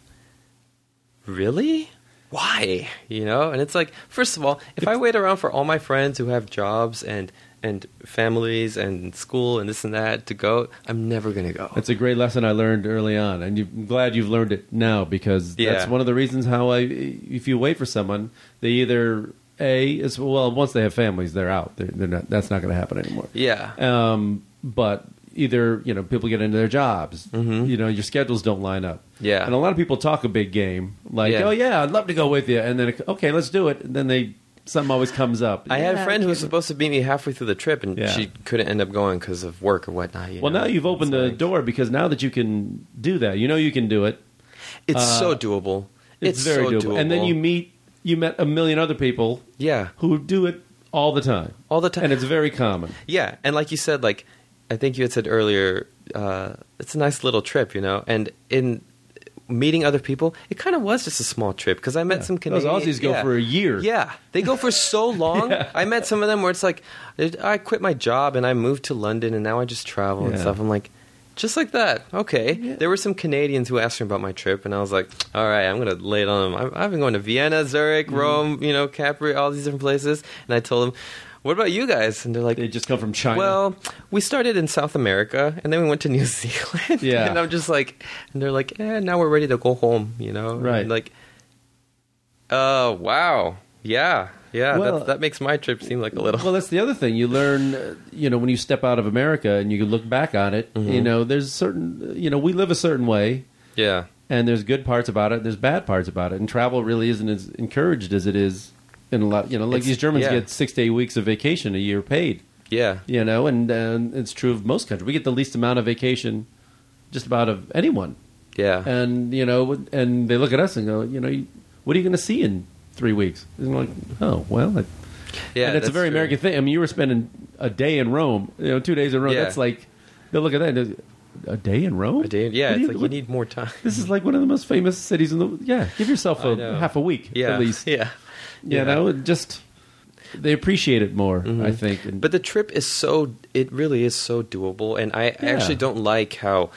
Speaker 2: Really? Why? You know?" And it's like, first of all, if I wait around for all my friends who have jobs and and families and school and this and that to go, I'm never gonna go.
Speaker 1: That's a great lesson I learned early on, and you, I'm glad you've learned it now because that's one of the reasons how I. If you wait for someone, they either a is well once they have families, they're out. They're, they're not. That's not going to happen anymore.
Speaker 2: yeah.
Speaker 1: Um, but either you know people get into their jobs.
Speaker 2: Mhm.
Speaker 1: You know your schedules don't line up.
Speaker 2: Yeah.
Speaker 1: and a lot of people talk a big game like,
Speaker 2: Yeah.
Speaker 1: oh yeah, I'd love to go with you, and then okay, let's do it. And then they something always comes up.
Speaker 2: I had a friend who was supposed to meet me halfway through the trip, and
Speaker 1: Yeah.
Speaker 2: she couldn't end up going because of work or whatnot. you
Speaker 1: Well,
Speaker 2: know?
Speaker 1: now you've opened
Speaker 2: It's
Speaker 1: the
Speaker 2: like-
Speaker 1: door because now that you can do that, you know you can do it.
Speaker 2: It's
Speaker 1: uh,
Speaker 2: so doable.
Speaker 1: It's,
Speaker 2: It's,
Speaker 1: very
Speaker 2: so
Speaker 1: doable. And then you meet you met a million other people
Speaker 2: yeah,
Speaker 1: who do it all the time,
Speaker 2: all the time.
Speaker 1: and it's very common.
Speaker 2: Yeah, and like you said, like I think you had said earlier, uh, it's a nice little trip, you know. And in meeting other people, it kind of was just a small trip because I met
Speaker 1: Yeah.
Speaker 2: some
Speaker 1: Those
Speaker 2: Canadians.
Speaker 1: Aussies go for a year.
Speaker 2: Yeah, they go for so *laughs* long.
Speaker 1: Yeah.
Speaker 2: I met some of them where it's like, I quit my job and I moved to London and now I just travel and stuff. I'm like. Just like that. Okay.
Speaker 1: Yeah.
Speaker 2: There were some Canadians who asked me about my trip, and I was like, all right, I'm going to lay it on them. I've, I've been going to Vienna, Zurich,
Speaker 1: Mm-hmm.
Speaker 2: Rome, you know, Capri, all these different places. And I told them, what about you guys? And they're like,
Speaker 1: They just come from China.
Speaker 2: well, we started in South America and then we went to New *laughs* Zealand.
Speaker 1: Yeah.
Speaker 2: and I'm just like, and they're like, eh, now we're ready to go home, you know?
Speaker 1: Right.
Speaker 2: And like, oh, wow. Yeah. Yeah.
Speaker 1: Well-
Speaker 2: that, that makes my trip seem like a little.
Speaker 1: well, that's the other thing you learn. uh, You know, when you step out of America and you look back on it,
Speaker 2: Mm-hmm.
Speaker 1: you know, there's certain. You know, we live a certain way,
Speaker 2: yeah.
Speaker 1: and there's good parts about it. There's bad parts about it, and travel really isn't as encouraged as it is in a lot. You know, like
Speaker 2: It's-
Speaker 1: these Germans
Speaker 2: yeah.
Speaker 1: get six to eight weeks of vacation a year paid.
Speaker 2: Yeah.
Speaker 1: You know, and uh, it's true of most countries. We get the least amount of vacation, just about of anyone.
Speaker 2: Yeah.
Speaker 1: and you know, and they look at us and go, you know, what are you going to see in three weeks? And I'm like, oh well, I,
Speaker 2: yeah.
Speaker 1: and it's a very
Speaker 2: true.
Speaker 1: American thing. I mean, you were spending a day in Rome, you know, two days in Rome.
Speaker 2: Yeah.
Speaker 1: That's like they'll look at that. And a day in Rome?
Speaker 2: A day- Yeah.
Speaker 1: What
Speaker 2: It's
Speaker 1: you-
Speaker 2: like you need more time.
Speaker 1: This is like one of the most famous cities in the. Yeah, give yourself a half a week
Speaker 2: Yeah.
Speaker 1: at least. *laughs*
Speaker 2: Yeah. Yeah.
Speaker 1: know, just they appreciate it more. I think. And,
Speaker 2: But the trip is so it really is so doable, and I, I actually don't like how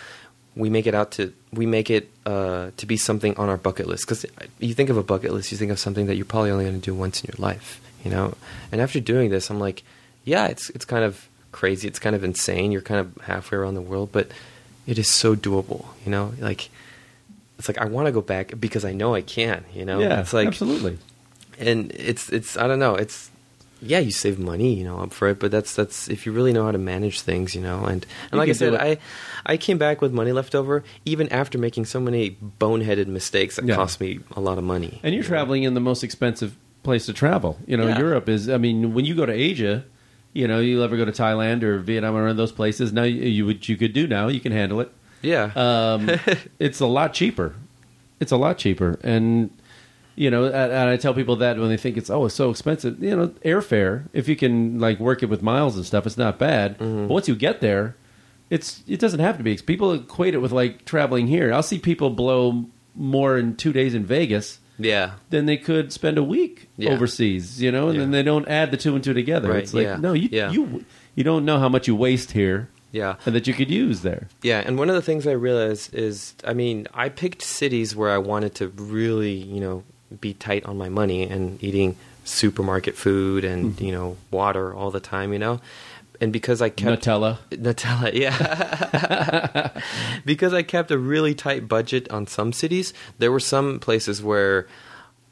Speaker 2: we make it out to we make it uh, to be something on our bucket list because you think of a bucket list, you think of something that you're probably only going to do once in your life, you know. And after doing this, I'm like, yeah, it's it's kind of crazy, it's kind of insane. You're kind of halfway around the world, but it is so doable, you know. Like it's like I want to go back because I know I can, you know.
Speaker 1: yeah,
Speaker 2: it's like
Speaker 1: absolutely.
Speaker 2: And it's it's I don't know it's yeah you save money you know up for it but that's that's if you really know how to manage things you know and and
Speaker 1: You
Speaker 2: like I said. I I came back with money left over even after making so many boneheaded mistakes that
Speaker 1: Yeah.
Speaker 2: cost me a lot of money
Speaker 1: And you're
Speaker 2: you know?
Speaker 1: traveling in the most expensive place to travel. You know,
Speaker 2: Yeah.
Speaker 1: Europe is. I mean, when you go to Asia, you know, you'll ever go to Thailand or Vietnam or one of those places. Now, you, you what you could do now, you can handle it.
Speaker 2: yeah
Speaker 1: Um, *laughs* it's a lot cheaper. It's a lot cheaper, and you know, and, I tell people that when they think it's oh, it's so expensive. You know, airfare. If you can like work it with miles and stuff, it's not bad.
Speaker 2: Mm-hmm.
Speaker 1: But once you get there, it's it doesn't have to be. People equate it with like traveling here. I'll see people blow more in two days in Vegas
Speaker 2: yeah
Speaker 1: than they could spend a week
Speaker 2: Yeah.
Speaker 1: overseas. You know, and then they don't add the two and two together.
Speaker 2: Right,
Speaker 1: It's like
Speaker 2: yeah,
Speaker 1: no, you
Speaker 2: yeah.
Speaker 1: you you don't know how much you waste here
Speaker 2: yeah
Speaker 1: and that you could use there.
Speaker 2: Yeah, and one of the things I realized is, I mean, I picked cities where I wanted to really, you know, be tight on my money and eating supermarket food and
Speaker 1: Mm-hmm.
Speaker 2: you know water all the time, you know, and because I kept
Speaker 1: Nutella.
Speaker 2: Nutella, yeah. *laughs* because I kept a really tight budget on some cities, there were some places where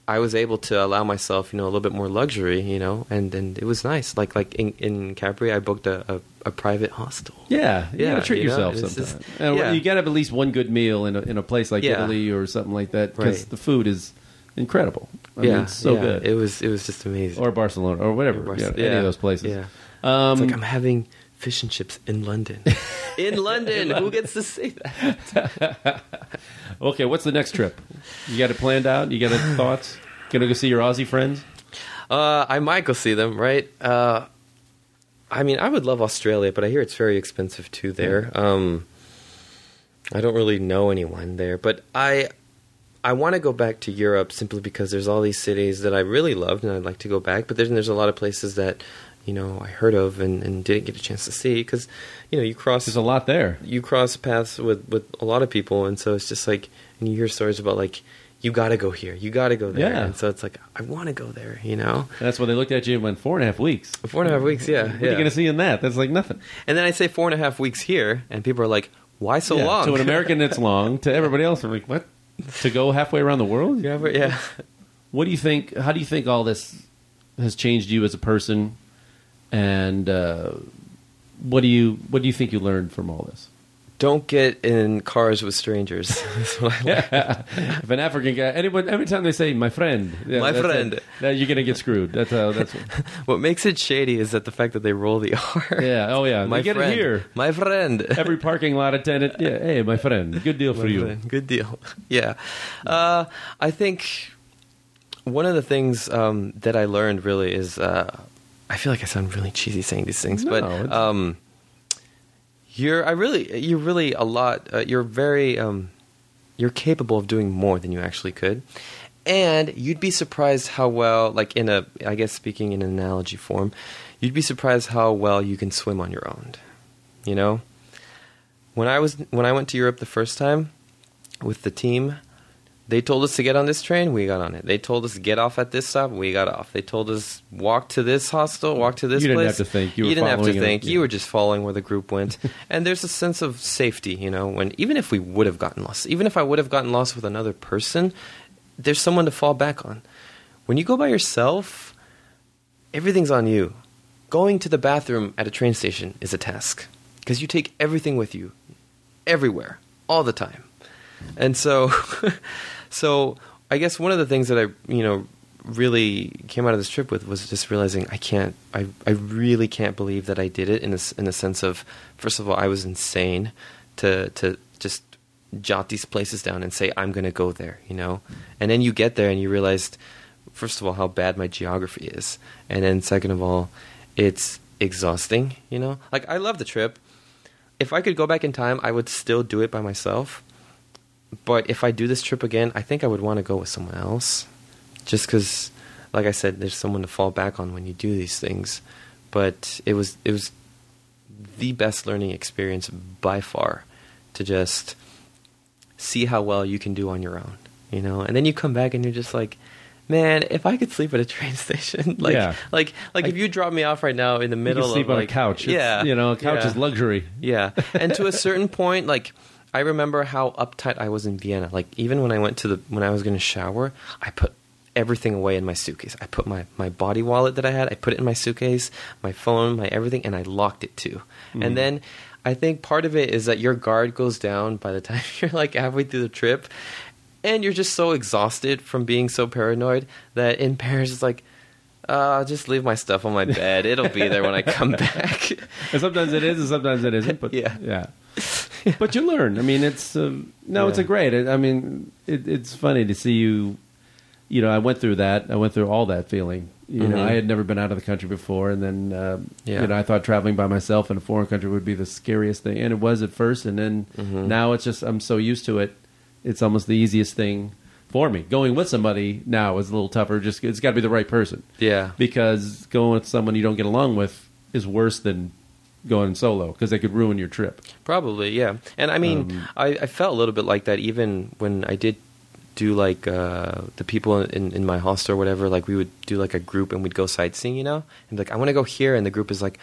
Speaker 2: I was able to allow myself, you know, a little bit more luxury, you know, and, and it was nice. Like like in, in Capri, I booked a, a, a private hostel.
Speaker 1: Yeah, you
Speaker 2: Yeah,
Speaker 1: treat
Speaker 2: you
Speaker 1: yourself sometimes.
Speaker 2: just- yeah.
Speaker 1: You gotta have at least one good meal in a, in a place like
Speaker 2: Yeah.
Speaker 1: Italy or something like that because
Speaker 2: Right.
Speaker 1: the food is incredible. I
Speaker 2: yeah,
Speaker 1: mean, it's so
Speaker 2: yeah,
Speaker 1: good.
Speaker 2: It was it was just amazing.
Speaker 1: or Barcelona or whatever,
Speaker 2: Or
Speaker 1: yeah,
Speaker 2: Barce-
Speaker 1: any
Speaker 2: yeah,
Speaker 1: of those places.
Speaker 2: Yeah.
Speaker 1: Um,
Speaker 2: It's like I'm having fish and chips in London. *laughs* in London, who gets to say that? *laughs*
Speaker 1: okay, what's the next trip? You got it planned out? You got any *sighs* thoughts? Gonna go see your Aussie friends?
Speaker 2: Uh, I might go see them. Right? Uh, I mean, I would love Australia, but I hear it's very expensive too there. Um, I don't really know anyone there, but I I want to go back to Europe simply because there's all these cities that I really loved and I'd like to go back. But there's there's a lot of places that you know I heard of and, and didn't get a chance to see because you know you cross
Speaker 1: There's a lot there.
Speaker 2: you cross paths with with a lot of people, and so it's just like, and you hear stories about like, you got to go here, you got to go there,
Speaker 1: Yeah.
Speaker 2: and so it's like, I want to go there, you know.
Speaker 1: And that's why they looked at you and went four and a half weeks.
Speaker 2: Four and a half weeks, yeah,
Speaker 1: What are you gonna see in that? That's like nothing.
Speaker 2: And then I say four and a half weeks here, and people are like, why so
Speaker 1: Yeah,
Speaker 2: long?
Speaker 1: To an American, it's *laughs* long. To everybody else, I'm like, what? To go halfway around the world?
Speaker 2: yeah, but- yeah.
Speaker 1: What do you think? How do you think all this has changed you as a person? And uh, what do you what do you think you learned from all this?
Speaker 2: Don't get in cars with strangers. *laughs* That's what I like. *laughs*
Speaker 1: if an African guy, anyone, every time they say "my friend," yeah,
Speaker 2: My friend.
Speaker 1: That you're gonna get screwed. That's how. That's *laughs* what,
Speaker 2: What makes it shady is that the fact that they roll the R.
Speaker 1: yeah. Oh yeah.
Speaker 2: my
Speaker 1: they get
Speaker 2: friend.
Speaker 1: it here.
Speaker 2: My friend.
Speaker 1: Every parking lot attendant. Yeah. Hey, my friend. Good deal for
Speaker 2: My
Speaker 1: you.
Speaker 2: Good deal. Yeah. Uh, I think one of the things um, that I learned really is uh, I feel like I sound really cheesy saying these things,
Speaker 1: No,
Speaker 2: but um, you're I really you're really a lot. Uh, you're very um, you're capable of doing more than you actually could. And you'd be surprised how well, like in a, I guess speaking in an analogy form, you'd be surprised how well you can swim on your own. You know, when I was when I went to Europe the first time with the team, they told us to get on this train, we got on it. They told us to get off at this stop, we got off. They told us walk to this hostel, walk to this
Speaker 1: You didn't
Speaker 2: place.
Speaker 1: have to think. You were
Speaker 2: didn't have to
Speaker 1: it,
Speaker 2: think.
Speaker 1: yeah.
Speaker 2: You were just following where the group went. *laughs* and there's a sense of safety, you know, when even if we would have gotten lost, even if I would have gotten lost with another person, there's someone to fall back on. When you go by yourself, everything's on you. Going to the bathroom at a train station is a task because you take everything with you, everywhere, all the time. And so, *laughs* so I guess one of the things that I, you know, really came out of this trip with was just realizing I can't, I, I really can't believe that I did it in a, s- in the sense of, first of all, I was insane to, to just jot these places down and say, I'm going to go there, you know? And then you get there and you realized, first of all, how bad my geography is. And then second of all, it's exhausting, you know? Like, I love the trip. If I could go back in time, I would still do it by myself. But if I do this trip again, I think I would want to go with someone else. Just because like I said, there's someone to fall back on when you do these things. But it was it was the best learning experience by far to just see how well you can do on your own, you know. And then you come back and you're just like, man, if I could sleep at a *laughs* train station, *laughs* like
Speaker 1: Yeah.
Speaker 2: like like if you drop me off right now in the middle
Speaker 1: sleep
Speaker 2: of
Speaker 1: on
Speaker 2: like
Speaker 1: a couch. It's-
Speaker 2: yeah,
Speaker 1: you know, a couch
Speaker 2: yeah.
Speaker 1: is luxury.
Speaker 2: Yeah. And to a certain *laughs* point, like I remember how uptight I was in Vienna. Like even when I went to the when I was going to shower, I put everything away in my suitcase. I put my my body wallet that I had, I put it in my suitcase, my phone, my everything and I locked it too. And then I think part of it is that your guard goes down by the time *laughs* you're like halfway through the trip and you're just so exhausted from being so paranoid that in Paris it's like uh, just leave my stuff on my bed. It'll be there when I come *laughs* back.
Speaker 1: And sometimes it is, and sometimes it isn't. But *laughs*
Speaker 2: Yeah.
Speaker 1: yeah. *laughs* but you learn. I mean, it's um, no, it's a great. I mean, it, it's funny to see you. You know, I went through that. I went through all that feeling. You know,
Speaker 2: Mhm.
Speaker 1: I had never been out of the country before, and then um,
Speaker 2: Yeah.
Speaker 1: you know, I thought traveling by myself in a foreign country would be the scariest thing, and it was at first. And then
Speaker 2: Mhm.
Speaker 1: now it's just I'm so used to it. It's almost the easiest thing for me. Going with somebody now is a little tougher. Just it's got to be the right person
Speaker 2: Yeah.
Speaker 1: because going with someone you don't get along with is worse than going solo because they could ruin your trip.
Speaker 2: Probably, yeah. And I mean,
Speaker 1: Um,
Speaker 2: I, I felt a little bit like that even when I did do like uh, the people in, in my hostel or whatever. Like we would do like a group and we'd go sightseeing, you know. And like I want to go here, and the group is like,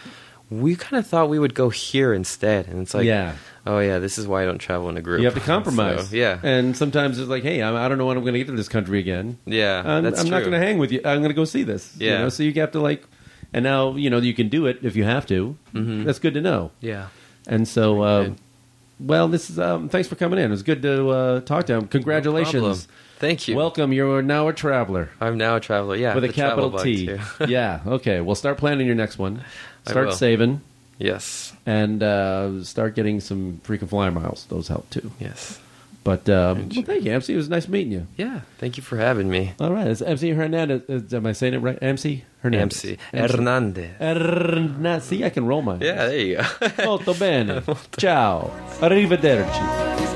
Speaker 2: we kind of thought we would go here instead. And it's like,
Speaker 1: Yeah.
Speaker 2: oh yeah, this is why I don't travel in a group.
Speaker 1: You have to *laughs* compromise.
Speaker 2: So, yeah,
Speaker 1: and sometimes it's like, hey, I I don't know when I'm going to get to this country again.
Speaker 2: yeah.
Speaker 1: I'm, I'm not going to hang with you. I'm going to go see this. you
Speaker 2: Yeah.
Speaker 1: know? So you have to like, and now you know you can do it if you have to.
Speaker 2: Mhm.
Speaker 1: That's good to know.
Speaker 2: Yeah.
Speaker 1: And so, uh, well, this is um, thanks for coming in. It was good to uh, talk to him. Congratulations.
Speaker 2: problem. Thank you.
Speaker 1: Welcome. You're now a traveler.
Speaker 2: I'm now a traveler. Yeah,
Speaker 1: with a capital T. *laughs* yeah. Okay. Well, start planning your next one.
Speaker 2: I
Speaker 1: Start saving
Speaker 2: yes.
Speaker 1: and uh, start getting some frequent flyer miles. Those help too.
Speaker 2: Yes.
Speaker 1: But um, well, thank you, Amzi. It was nice meeting you.
Speaker 2: Yeah. Thank you for having me.
Speaker 1: All right. It's Amzi Hernandez. is- Am I saying it right? Amzi Hernandez.
Speaker 2: Amzi Hernandez.
Speaker 1: Hernandez. See, I can roll mine.
Speaker 2: Yeah, there you go.
Speaker 1: Molto bene. *laughs* Ciao. Arrivederci.